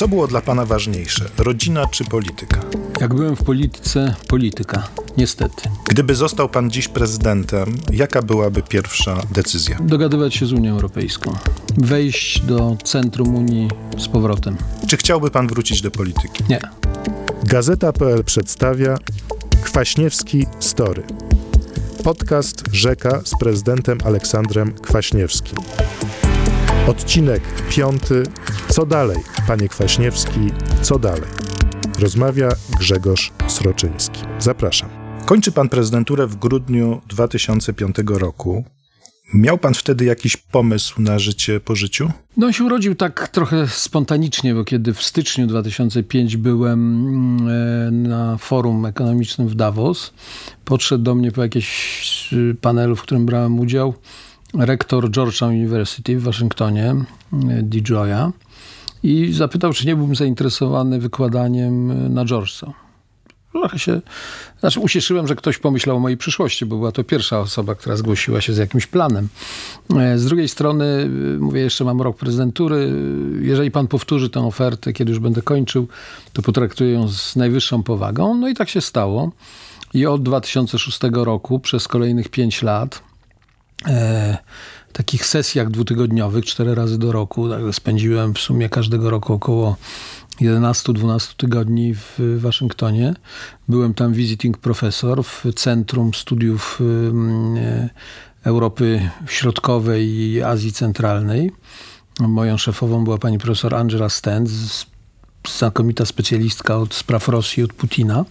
Co było dla pana ważniejsze, rodzina czy polityka? Jak byłem w polityce, polityka. Niestety. Gdyby został pan dziś prezydentem, jaka byłaby pierwsza decyzja? Dogadywać się z Unią Europejską. Wejść do centrum Unii z powrotem. Czy chciałby pan wrócić do polityki? Nie. Gazeta.pl przedstawia Kwaśniewski Story. Podcast Rzeka z prezydentem Aleksandrem Kwaśniewskim. Odcinek piąty. Co dalej, panie Kwaśniewski, co dalej? Rozmawia Grzegorz Sroczyński. Zapraszam. Kończy pan prezydenturę w grudniu 2005 roku. Miał pan wtedy jakiś pomysł na życie po życiu? No on się urodził tak trochę spontanicznie, bo kiedy w styczniu 2005 byłem e, na forum ekonomicznym w Davos, podszedł do mnie po jakimś y, panelu, w którym brałem udział, rektor Georgetown University w Waszyngtonie, DJ'a, i zapytał, czy nie byłbym zainteresowany wykładaniem na Georgetown. Trochę się, znaczy ucieszyłem, że ktoś pomyślał o mojej przyszłości, bo była to pierwsza osoba, która zgłosiła się z jakimś planem. Z drugiej strony, mówię, jeszcze mam rok prezydentury. Jeżeli pan powtórzy tę ofertę, kiedy już będę kończył, to potraktuję ją z najwyższą powagą. No i tak się stało. I od 2006 roku przez kolejnych pięć lat e, takich sesjach dwutygodniowych, cztery razy do roku. Także spędziłem w sumie każdego roku około 11-12 tygodni w Waszyngtonie. Byłem tam visiting profesor w Centrum Studiów Europy Środkowej i Azji Centralnej. Moją szefową była pani profesor Angela Stens, znakomita specjalistka od spraw Rosji, od Putina.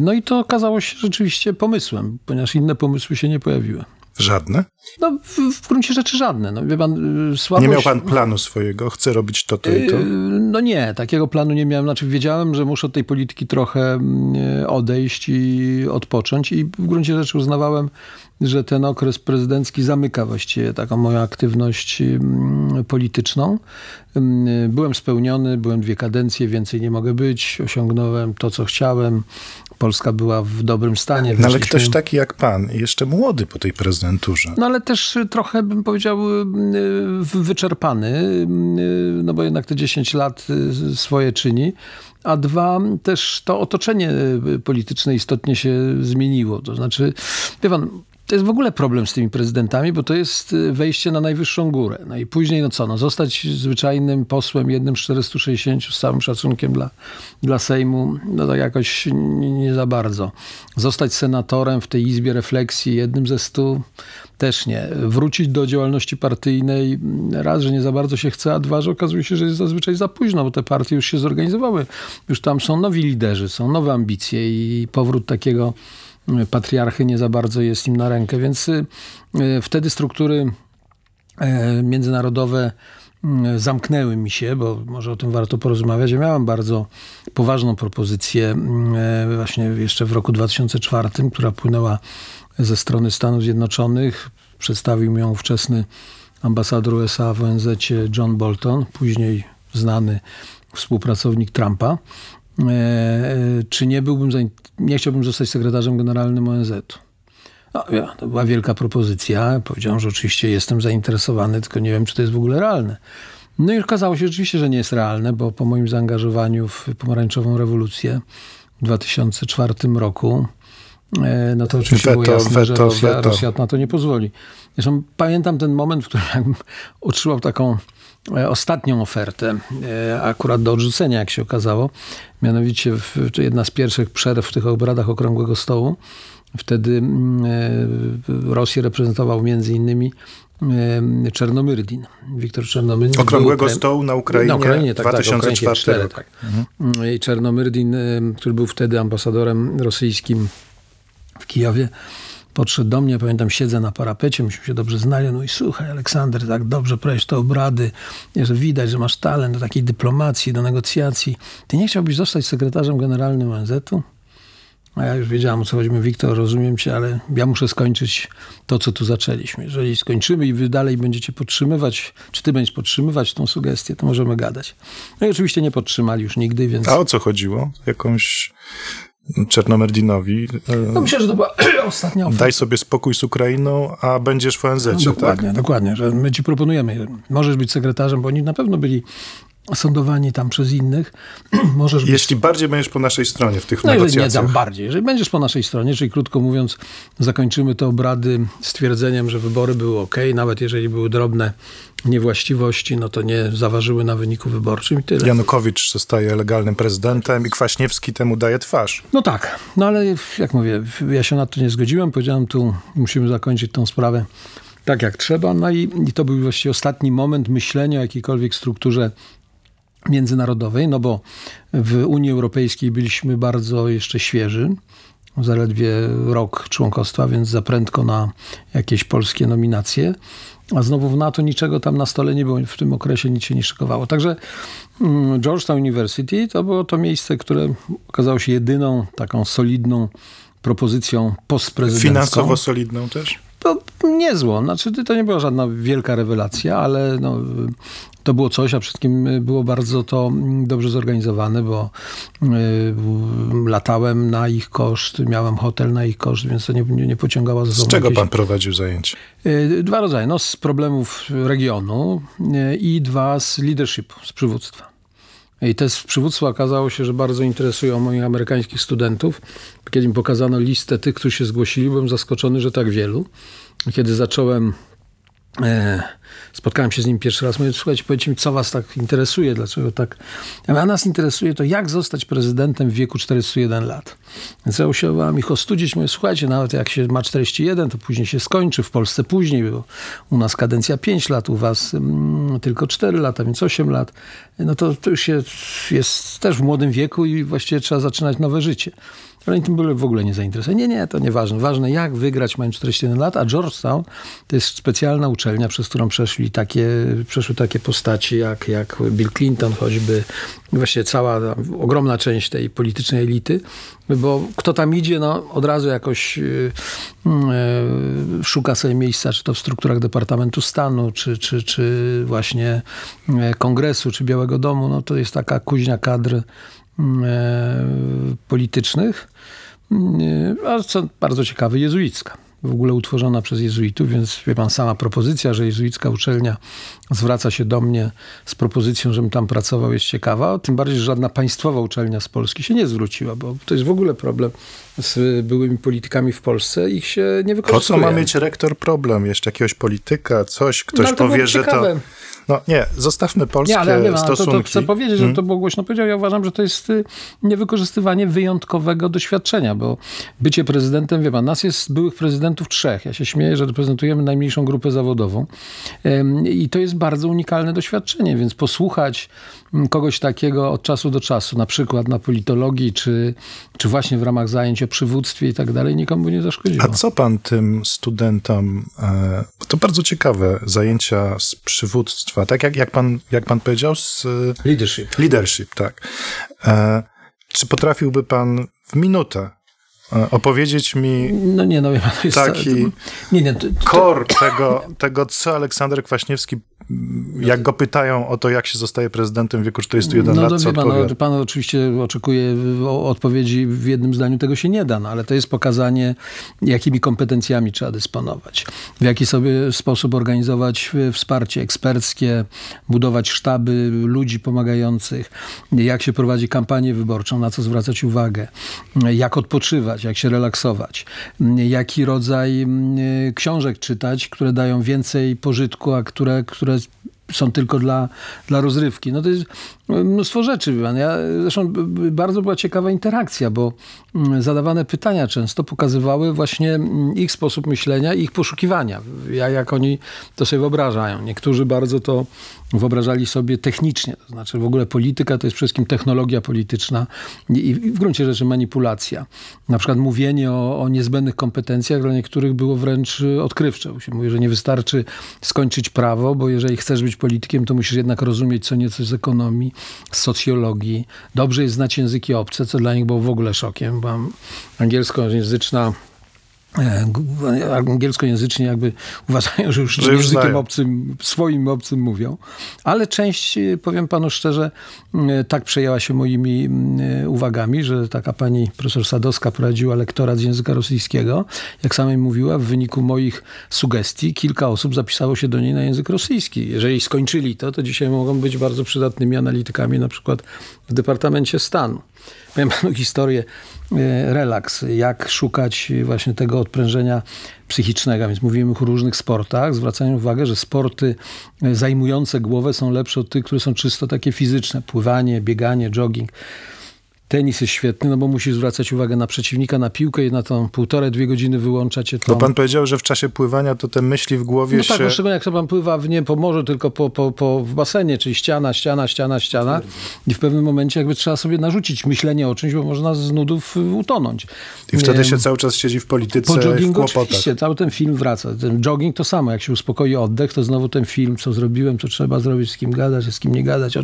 No i to okazało się rzeczywiście pomysłem, ponieważ inne pomysły się nie pojawiły. Żadne? No, w, w gruncie rzeczy żadne. No, pan, słabość... Nie miał pan planu swojego? Chcę robić to, to i to? No nie, takiego planu nie miałem. Znaczy wiedziałem, że muszę od tej polityki trochę odejść i odpocząć i w gruncie rzeczy uznawałem, że ten okres prezydencki zamyka właściwie taką moją aktywność polityczną. Byłem spełniony, byłem dwie kadencje, więcej nie mogę być. Osiągnąłem to, co chciałem. Polska była w dobrym stanie. No ale ktoś taki jak pan, jeszcze młody po tej prezydenturze. No ale też trochę bym powiedział wyczerpany, no bo jednak te 10 lat swoje czyni. A dwa, też to otoczenie polityczne istotnie się zmieniło. To znaczy, wie pan, to jest w ogóle problem z tymi prezydentami, bo to jest wejście na najwyższą górę. No i później, no co, no zostać zwyczajnym posłem, jednym z 460 z całym szacunkiem dla, dla Sejmu, no to jakoś nie, nie za bardzo. Zostać senatorem w tej izbie refleksji, jednym ze stu, też nie. Wrócić do działalności partyjnej, raz, że nie za bardzo się chce, a dwa, że okazuje się, że jest zazwyczaj za późno, bo te partie już się zorganizowały. Już tam są nowi liderzy, są nowe ambicje i powrót takiego patriarchy nie za bardzo jest im na rękę, więc wtedy struktury międzynarodowe zamknęły mi się, bo może o tym warto porozmawiać. Ja miałem bardzo poważną propozycję właśnie jeszcze w roku 2004, która płynęła ze strony Stanów Zjednoczonych. Przedstawił mi ją ówczesny ambasador USA w ONZ John Bolton, później znany współpracownik Trumpa. Czy nie byłbym, nie chciałbym zostać sekretarzem generalnym ONZ-u? No, ja, to była wielka propozycja. Powiedziałem, że oczywiście jestem zainteresowany, tylko nie wiem, czy to jest w ogóle realne. No i okazało się rzeczywiście, że nie jest realne, bo po moim zaangażowaniu w pomarańczową rewolucję w 2004 roku, no to oczywiście weto, było jasne, weto, że Rosja, weto. Rosja na to nie pozwoli. Zresztą pamiętam ten moment, w którym jakbym otrzymał taką ostatnią ofertę, akurat do odrzucenia, jak się okazało. Mianowicie jedna z pierwszych przerw w tych obradach Okrągłego Stołu. Wtedy Rosję reprezentował między innymi Czernomyrdin. Wiktor Czernomyrdin. Okrągłego Stołu na Ukrainie, na Ukrainie tak, 2004 tak, 4, tak. Mhm. I Czernomyrdin, który był wtedy ambasadorem rosyjskim w Kijowie, podszedł do mnie, pamiętam, siedzę na parapecie, myśmy się dobrze znali, no i słuchaj Aleksander, tak dobrze prowadzisz te obrady, że widać, że masz talent do takiej dyplomacji, do negocjacji. Ty nie chciałbyś zostać sekretarzem generalnym ONZ-u? A ja już wiedziałam, o co chodzi. Wiktor, rozumiem cię, ale ja muszę skończyć to, co tu zaczęliśmy. Jeżeli skończymy i wy dalej będziecie podtrzymywać, czy ty będziesz podtrzymywać tą sugestię, to możemy gadać. No i oczywiście nie podtrzymali już nigdy, więc... A o co chodziło? Jakąś Czernomerdinowi. No myślę, że to była ostatnia oferta. Daj sobie spokój z Ukrainą, a będziesz w ONZ. No, dokładnie, tak? dokładnie, że my ci proponujemy. Możesz być sekretarzem, bo oni na pewno byli sądowani tam przez innych, możesz być Jeśli bardziej będziesz po naszej stronie w tych no, jeżeli nie negocjacjach. dam bardziej. Jeżeli będziesz po naszej stronie, czyli krótko mówiąc, zakończymy te obrady stwierdzeniem, że wybory były ok, nawet jeżeli były drobne niewłaściwości, no to nie zaważyły na wyniku wyborczym i tyle. Janukowicz zostaje legalnym prezydentem i Kwaśniewski temu daje twarz. No tak, no ale jak mówię, ja się na to nie zgodziłem. Powiedziałem tu, musimy zakończyć tą sprawę tak jak trzeba. No i, i to był właściwie ostatni moment myślenia o jakiejkolwiek strukturze międzynarodowej, no bo w Unii Europejskiej byliśmy bardzo jeszcze świeży, zaledwie rok członkostwa, więc za prędko na jakieś polskie nominacje. A znowu w NATO niczego tam na stole nie było, w tym okresie nic się nie szykowało. Także mm, Georgetown University to było to miejsce, które okazało się jedyną taką solidną propozycją postprezydencką. Finansowo solidną też? To niezło. Znaczy, to nie była żadna wielka rewelacja, ale no, to było coś, a wszystkim było bardzo to dobrze zorganizowane, bo y, latałem na ich koszt, miałem hotel na ich koszt, więc to nie, nie, nie pociągała za Z sobą czego jakieś- pan prowadził zajęcia? Y, Dwa rodzaje. No, z problemów regionu y, i dwa z leadershipu, z przywództwa. I te z przywództwa okazało się, że bardzo interesują moich amerykańskich studentów. Kiedy im pokazano listę tych, którzy się zgłosili, byłem zaskoczony, że tak wielu. Kiedy zacząłem, spotkałem się z nim pierwszy raz, mówię, słuchajcie, powiedzcie mi, co was tak interesuje, dlaczego tak... A nas interesuje to, jak zostać prezydentem w wieku 41 lat. Więc ja usiłowałem ich ostudzić, mówię, słuchajcie, nawet jak się ma 41, to później się skończy, w Polsce później, bo u nas kadencja 5 lat, u was mm, tylko 4 lata, więc 8 lat. No to, to już jest, jest też w młodym wieku i właściwie trzeba zaczynać nowe życie. Oni tym byli w ogóle nie zainteresowani. Nie, nie, to nieważne. Ważne jak wygrać mając 41 lat, a Georgetown to jest specjalna uczelnia, przez którą przeszli takie, przeszły takie postaci jak, jak Bill Clinton choćby, właśnie cała ogromna część tej politycznej elity, bo kto tam idzie, no od razu jakoś yy, yy, szuka sobie miejsca, czy to w strukturach Departamentu Stanu, czy, czy, czy właśnie yy, Kongresu, czy Białego Domu, no to jest taka kuźnia kadr politycznych, e, a co bardzo ciekawe, jezuicka. W ogóle utworzona przez jezuitów, więc wie pan, sama propozycja, że jezuicka uczelnia zwraca się do mnie z propozycją, żebym tam pracował, jest ciekawa. Tym bardziej, że żadna państwowa uczelnia z Polski się nie zwróciła, bo to jest w ogóle problem z byłymi politykami w Polsce. Ich się nie Po wykorzystuje. co ma mieć rektor problem? Jeszcze jakiegoś polityka, coś, ktoś No, powie, że to... No nie, zostawmy polskie Nie, ale nie to, stosunki. Hmm? to chcę powiedzieć, że to było głośno powiedział. Ja uważam, że to jest y, niewykorzystywanie wyjątkowego doświadczenia, bo bycie prezydentem, wie pan, nas jest byłych prezydentów trzech. Ja się śmieję, że reprezentujemy najmniejszą grupę zawodową i to jest bardzo unikalne doświadczenie, więc posłuchać kogoś takiego od czasu do czasu, na przykład na politologii, czy, czy właśnie w ramach zajęć o przywództwie i tak dalej, nikomu by nie zaszkodziło. A co pan tym studentom, e, bo to bardzo ciekawe, zajęcia z przywództwa, tak jak, jak, pan, jak pan powiedział, z e, Leadership. leadership, tak. E, czy potrafiłby pan w minutę opowiedzieć mi No nie, no to. Taki Nie, nie, to, to, core tego, tego, co Aleksander Kwaśniewski, m, jak go pytają o to, jak się zostaje prezydentem w wieku 41 No lat, co pan, odpowiada? no, pan oczywiście oczekuje odpowiedzi w jednym zdaniu, tego się nie da, no, ale to jest pokazanie, jakimi kompetencjami trzeba dysponować, w jaki sobie sposób organizować e, wsparcie eksperckie, budować sztaby ludzi pomagających, jak się prowadzi kampanię wyborczą, na co zwracać uwagę, jak odpoczywać, jak się relaksować, jaki rodzaj mm, książek czytać, które dają więcej pożytku, a które, które są tylko dla, dla rozrywki. No to jest mnóstwo rzeczy. pan. Ja, zresztą bardzo była ciekawa interakcja, bo mm, zadawane pytania często pokazywały właśnie mm, ich sposób myślenia i ich poszukiwania, jak, jak oni to sobie wyobrażają. Niektórzy bardzo to wyobrażali sobie technicznie, to znaczy w ogóle polityka to jest przede wszystkim technologia polityczna i, i w gruncie rzeczy manipulacja. Na przykład mówienie o, o niezbędnych kompetencjach dla niektórych było wręcz y, odkrywcze. Bo się mówi, że nie wystarczy skończyć prawo, bo jeżeli chcesz być politykiem, to musisz jednak rozumieć co nieco z ekonomii, z socjologii. Dobrze jest znać języki obce, co dla nich było w ogóle szokiem. Byłam angielskojęzyczna angielskojęzyczni jakby uważają, że już Że językiem znają. obcym, swoim obcym mówią. Ale część, e, powiem panu szczerze, e, tak przejęła się moimi e, uwagami, że taka pani profesor Sadowska prowadziła lektorat z języka rosyjskiego. Jak sama mi mówiła, w wyniku moich sugestii kilka osób zapisało się do niej na język rosyjski. Jeżeli skończyli to, to dzisiaj mogą być bardzo przydatnymi analitykami, na przykład w Departamencie Stanu. Powiem panu historię, e, relaks, jak szukać właśnie tego odprężenia psychicznego. Więc mówimy o różnych sportach, zwracając uwagę, że sporty e, zajmujące głowę są lepsze od tych, które są czysto takie fizyczne. Pływanie, bieganie, jogging. Tenis jest świetny, no bo musisz zwracać uwagę na przeciwnika, na piłkę i na tą półtorej, dwie godziny wyłącza cię to. Bo pan powiedział, że w czasie pływania to te myśli w głowie No się... tak, no szczególnie jak to pan pływa w nie po morzu, tylko po, po, po, w basenie, czyli ściana, ściana, ściana, ściana. I w pewnym momencie jakby trzeba sobie narzucić myślenie o czymś, bo można z nudów utonąć. I wtedy Nie, się cały czas siedzi w polityce, po joggingu oczywiście, cały ten film wraca. Ten jogging to samo, jak się uspokoi oddech, to znowu ten film, co zrobiłem, co trzeba zrobić, z kim gadać, z kim nie gadać,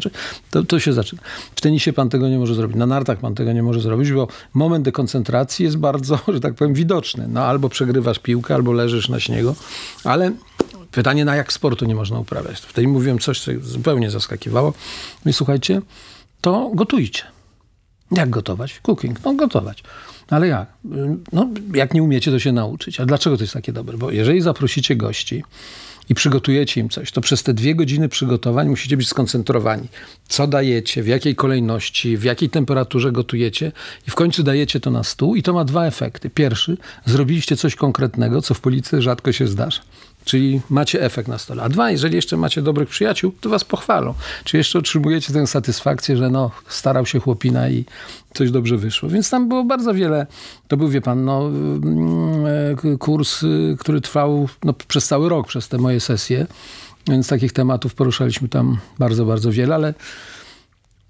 to, to się zaczyna. W tenisie pan tego nie może zrobić, na nartach pan tego nie może zrobić, bo moment dekoncentracji jest bardzo, że tak powiem, widoczny. No albo przegrywasz piłkę, albo leżysz na śniegu, ale pytanie, na jak sportu nie można uprawiać. Wtedy mówiłem coś, co zupełnie zaskakiwało. I słuchajcie, to gotujcie. Jak gotować? Cooking. No gotować. Ale jak? No, jak nie umiecie, to się nauczyć. A dlaczego to jest takie dobre? Bo jeżeli zaprosicie gości i przygotujecie im coś, to przez te dwie godziny przygotowań musicie być skoncentrowani. Co dajecie, w jakiej kolejności, w jakiej temperaturze gotujecie i w końcu dajecie to na stół i to ma dwa efekty. Pierwszy, zrobiliście coś konkretnego, co w policji rzadko się zdarza. Czyli macie efekt na stole. A dwa, jeżeli jeszcze macie dobrych przyjaciół, to was pochwalą. Czy jeszcze otrzymujecie tę satysfakcję, że no, starał się chłopina i coś dobrze wyszło. Więc tam było bardzo wiele. To był, wie pan, no, mm, kurs, y, który trwał no, przez cały rok, przez te moje sesje. Więc takich tematów poruszaliśmy tam bardzo, bardzo wiele, ale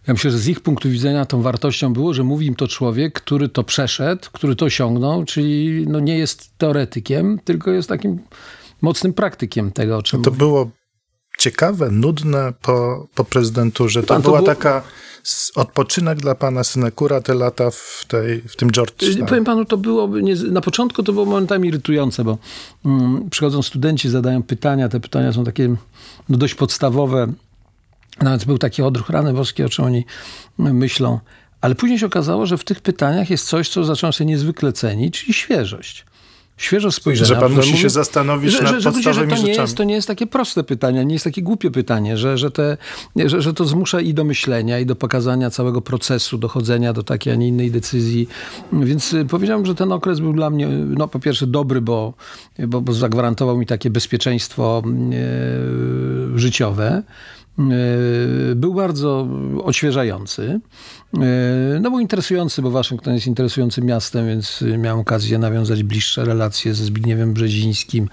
ja myślę, że z ich punktu widzenia tą wartością było, że mówi im to człowiek, który to przeszedł, który to osiągnął, czyli no nie jest teoretykiem, tylko jest takim mocnym praktykiem tego, o czym To było ciekawe, nudne po, po prezydenturze. To to była było- taka odpoczynek dla pana synekura te lata w, tej, w tym Georgetown. Powiem panu, to było nie, na początku to było momentami irytujące, bo mm, przychodzą studenci, zadają pytania, te pytania są takie no, dość podstawowe. Nawet był taki odruch rany boskie, o czym oni myślą. Ale później się okazało, że w tych pytaniach jest coś, co zacząłem sobie niezwykle cenić, czyli świeżość. Świeżość spojrzenia. Że pan musi się zastanowić nad że, że, podstawowymi że to nie jest, to nie jest takie proste pytanie, nie jest takie głupie pytanie, że, że, te, że, że to zmusza i do myślenia, i do pokazania całego procesu, dochodzenia do takiej, a nie innej decyzji. Więc y, powiedziałem, że ten okres był dla mnie, no po pierwsze dobry, bo, bo, bo zagwarantował mi takie bezpieczeństwo e, życiowe. E, Był bardzo odświeżający. E, No był interesujący, bo Waszyngton jest interesującym miastem, więc miałem okazję nawiązać bliższe relacje ze Zbigniewem Brzezińskim,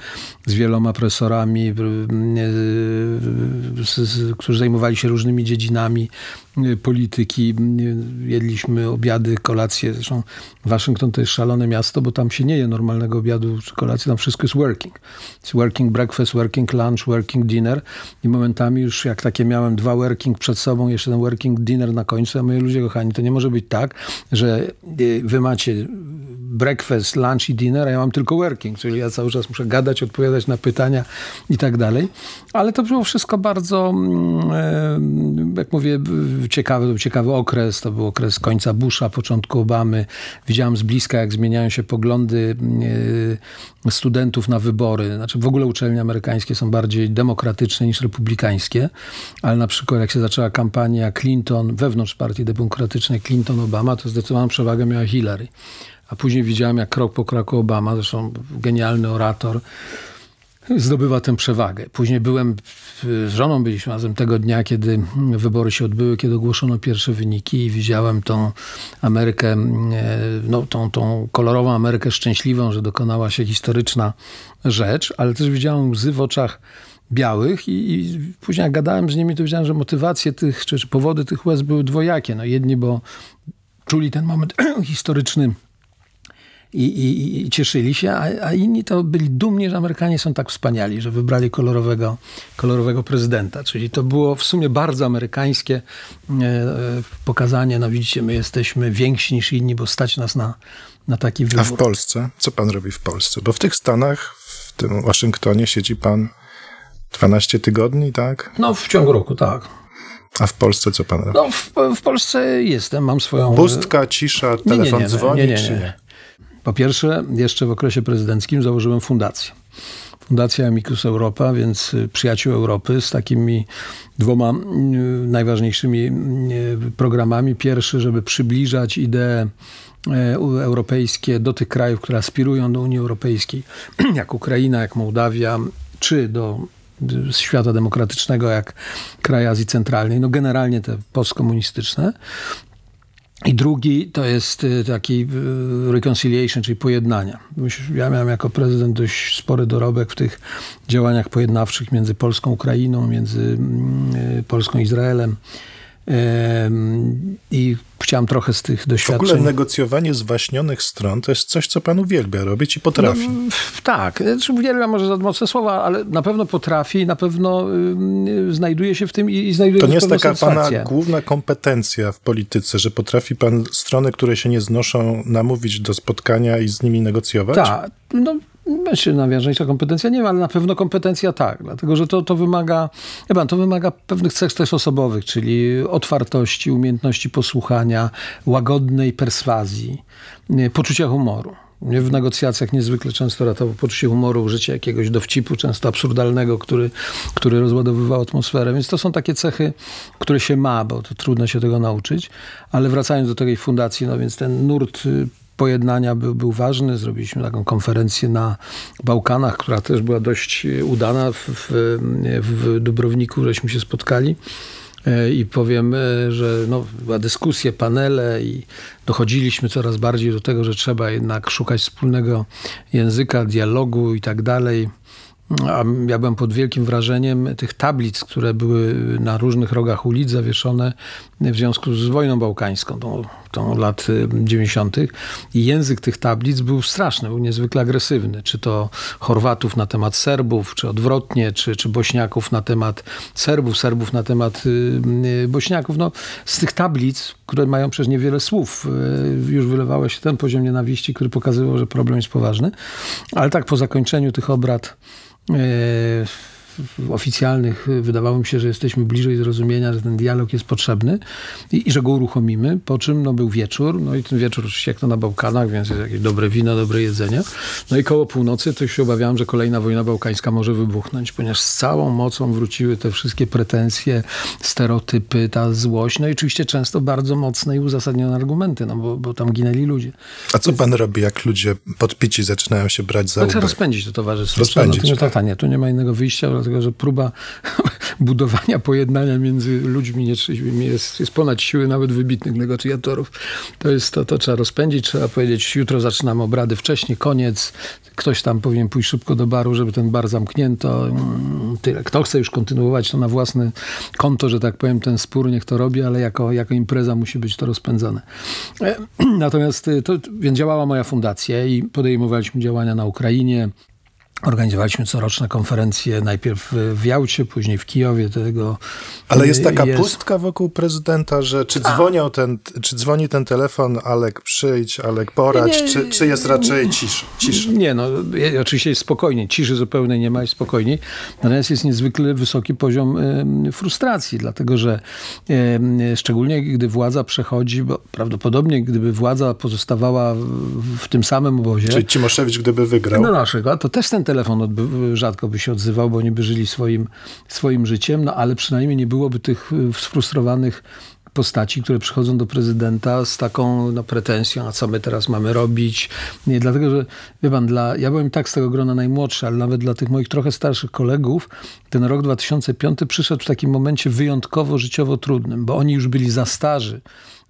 z wieloma profesorami, z- którzy zajmowali się różnymi dziedzinami polityki. Y, Jedliśmy obiady, kolacje. Zresztą Waszyngton to jest szalone miasto, bo tam się nie je normalnego obiadu czy kolacji, tam wszystko jest working. Jest working breakfast, working lunch, working dinner i momentami już jak takie miałem dwa working przed sobą, jeszcze ten working dinner na końcu, a moi ludzie kochani, to nie może być tak, że y, wy macie breakfast, lunch i dinner, a ja mam tylko working, czyli ja cały czas muszę gadać, odpowiadać na pytania i tak dalej. Ale to było wszystko bardzo, mm, e, jak mówię, ciekawy, był ciekawy okres. To był okres końca Busha, początku Obamy. Widziałem z bliska, jak zmieniają się poglądy e, studentów na wybory. Znaczy w ogóle uczelnie amerykańskie są bardziej demokratyczne niż republikańskie, ale na przykład jak się zaczęła kampania Clinton wewnątrz partii demokratycznej Clinton-Obama, to zdecydowaną przewagę miała Hillary. A później widziałem, jak krok po kroku Obama, zresztą genialny orator, zdobywa tę przewagę. Później byłem, z żoną byliśmy razem tego dnia, kiedy wybory się odbyły, kiedy ogłoszono pierwsze wyniki i widziałem tą Amerykę, e, no, tą, tą kolorową Amerykę szczęśliwą, że dokonała się historyczna rzecz, ale też widziałem łzy w oczach białych i, i później jak gadałem z nimi, to wiedziałem, że motywacje tych, czy, czy powody tych łez były dwojakie. No jedni, bo czuli ten moment historyczny i, i, i cieszyli się, a, a, inni to byli dumni, że Amerykanie są tak wspaniali, że wybrali kolorowego, kolorowego prezydenta. Czyli to było w sumie bardzo amerykańskie e, e, pokazanie, no widzicie, my jesteśmy więksi niż inni, bo stać nas na, na taki wybór. A w Polsce? Co pan robi w Polsce? Bo w tych Stanach, w tym Waszyngtonie siedzi pan 12 tygodni, tak? No w ciągu roku, tak. A w Polsce co pan robi? No w, w Polsce jestem, mam swoją... Pustka, cisza, telefon nie, nie, nie, dzwoni, nie, nie, nie. nie? Po pierwsze, jeszcze w okresie prezydenckim założyłem fundację. Fundacja Amicus Europa, więc y, przyjaciół Europy z takimi dwoma y, najważniejszymi y, programami. Pierwszy, żeby przybliżać idee e, europejskie do tych krajów, które aspirują do Unii Europejskiej, jak Ukraina, jak Mołdawia, czy do świata demokratycznego, jak kraje Azji Centralnej, no generalnie te postkomunistyczne. I drugi to jest y, taki y, reconciliation, czyli pojednania. Ja miałem jako prezydent dość spory dorobek w tych działaniach pojednawczych między Polską, Ukrainą, między mm, y, Polską, Izraelem. I chciałem trochę z tych doświadczeń... W ogóle negocjowanie zwaśnionych stron to jest coś, co pan uwielbia robić i potrafi. No, tak, znaczy uwielbia może za mocne słowa, ale na pewno potrafi na pewno y, znajduje się w tym i, i znajduje To nie jest taka pana główna kompetencja w polityce, że potrafi pan strony, które się nie znoszą, namówić do spotkania i z nimi negocjować? Tak, no Myślę, najważniejsza kompetencja nie ma, ale na pewno kompetencja tak, dlatego że to, to wymaga, ja pan, to wymaga pewnych cech też osobowych, czyli otwartości, umiejętności posłuchania, łagodnej perswazji, poczucia humoru. W negocjacjach niezwykle często ratował poczucie humoru, użycie jakiegoś dowcipu, często absurdalnego, który, który rozładowywał atmosferę. Więc to są takie cechy, które się ma, bo to trudno się tego nauczyć. Ale wracając do tej fundacji, no więc ten nurt y, pojednania był, był ważny. Zrobiliśmy taką konferencję na Bałkanach, która też była dość udana. W, w, w Dubrowniku żeśmy się spotkali. E, I powiem, e, że no, była dyskusja, panele i dochodziliśmy coraz bardziej do tego, że trzeba jednak szukać wspólnego języka, dialogu i tak dalej. A ja byłem pod wielkim wrażeniem tych tablic, które były na różnych rogach ulic zawieszone w związku z wojną bałkańską, tą, tą lat 90. I język tych tablic był straszny, był niezwykle agresywny. Czy to Chorwatów na temat Serbów, czy odwrotnie, czy, czy Bośniaków na temat Serbów, Serbów na temat y, Bośniaków. No, z tych tablic, które mają przecież niewiele słów, y, już wylewało się ten poziom nienawiści, który pokazywał, że problem jest poważny. Ale tak po zakończeniu tych obrad oficjalnych wydawało mi się, że jesteśmy bliżej zrozumienia, że ten dialog jest potrzebny i, i, że go uruchomimy, po czym no, był wieczór, no i ten wieczór oczywiście jak to na Bałkanach, więc jest jakieś dobre wino, dobre jedzenie. No i koło północy to się obawiałem, że kolejna wojna bałkańska może wybuchnąć, ponieważ z całą mocą wróciły te wszystkie pretensje, stereotypy, ta złość, no i oczywiście często bardzo mocne i uzasadnione argumenty, no bo, bo tam ginęli ludzie. A co pan robi, jak ludzie podpici zaczynają się brać za no, Trzeba rozpędzić to towarzystwo. Rozpędzić. No, to, tak, tak, nie, tu nie ma innego wyjścia, dlatego że próba budowania pojednania między ludźmi jest, jest ponad siły nawet wybitnych negocjatorów. To jest to, to trzeba rozpędzić, trzeba powiedzieć, jutro zaczynamy obrady wcześniej, koniec. Ktoś tam powinien pójść szybko do baru, żeby ten bar zamknięto. Mm, tyle. Kto chce już kontynuować to na własne konto, że tak powiem, ten spór niech to robi, ale jako, jako impreza musi być to rozpędzane. E, natomiast y, to, więc działała moja fundacja i podejmowaliśmy działania na Ukrainie, Organizowaliśmy coroczne konferencje, najpierw w Jałcie, później w Kijowie. Tego Ale jest taka jest... pustka wokół prezydenta, że czy, dzwonią ten, czy dzwoni ten telefon, Alek przyjdź, Alek poradź, nie, czy, czy jest raczej cisza? cisza? Nie, no oczywiście jest spokojnie, ciszy zupełnej nie ma, jest spokojniej. Natomiast jest niezwykle wysoki poziom y, frustracji, dlatego że y, szczególnie gdy władza przechodzi, bo prawdopodobnie gdyby władza pozostawała w, w tym samym obozie. Czyli Cimoszewicz gdyby wygrał. No na przykład, to też ten telefon rzadko by się odzywał, bo oni by żyli swoim, swoim życiem, no ale przynajmniej nie byłoby tych y, sfrustrowanych postaci, które przychodzą do prezydenta z taką no, pretensją, a co my teraz mamy robić. Nie, dlatego, że wie pan, dla, ja byłem tak z tego grona najmłodszy, ale nawet dla tych moich trochę starszych kolegów, ten rok 2005 przyszedł w takim momencie wyjątkowo życiowo trudnym, bo oni już byli za starzy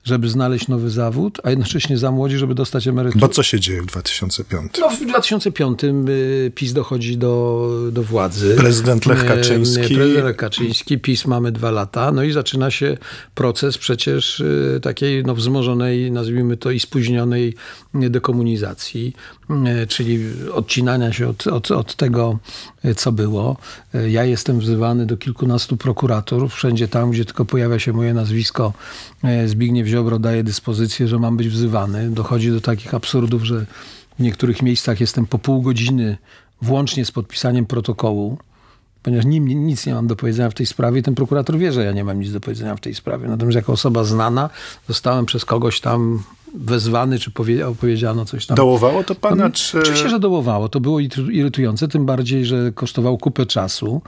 żeby znaleźć nowy zawód, a jednocześnie za młodzi, żeby dostać emeryturę. Bo co się dzieje w 2005? No, w 2005 y, PiS dochodzi do, do władzy. Prezydent Lech Kaczyński. Prezydent Lech Kaczyński, PiS mamy dwa lata, no i zaczyna się proces przecież y, takiej no, wzmożonej, nazwijmy to i spóźnionej dekomunizacji, y, czyli odcinania się od, od, od tego, co było. Ja jestem wzywany do kilkunastu prokuratorów, wszędzie tam, gdzie tylko pojawia się moje nazwisko, Zbigniew Ziobro daje dyspozycję, że mam być wzywany. Dochodzi do takich absurdów, że w niektórych miejscach jestem po pół godziny włącznie z podpisaniem protokołu, ponieważ nim, nic nie mam do powiedzenia w tej sprawie. Ten prokurator wie, że ja nie mam nic do powiedzenia w tej sprawie. Natomiast jako osoba znana zostałem przez kogoś tam wezwany, czy opowiedziano coś tam. Dołowało to pana, no, czy... Oczywiście, że dołowało. To było irytujące, tym bardziej, że kosztowało kupę czasu.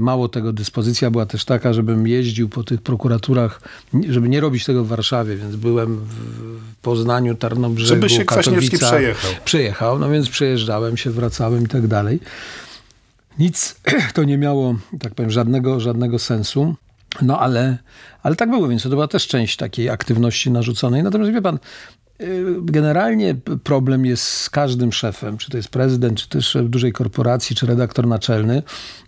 Mało tego, dyspozycja była też taka, żebym jeździł po tych prokuraturach, żeby nie robić tego w Warszawie, więc byłem w Poznaniu, Tarnobrzegu, Żeby się Kwaśniewski przejechał. Przejechał, no więc przejeżdżałem się, wracałem i tak dalej. Nic to nie miało, tak powiem, żadnego, żadnego sensu. No ale, ale tak było, więc to była też część takiej aktywności narzuconej. Natomiast wie pan, generalnie problem jest z każdym szefem, czy to jest prezydent, czy też szef dużej korporacji, czy redaktor naczelny,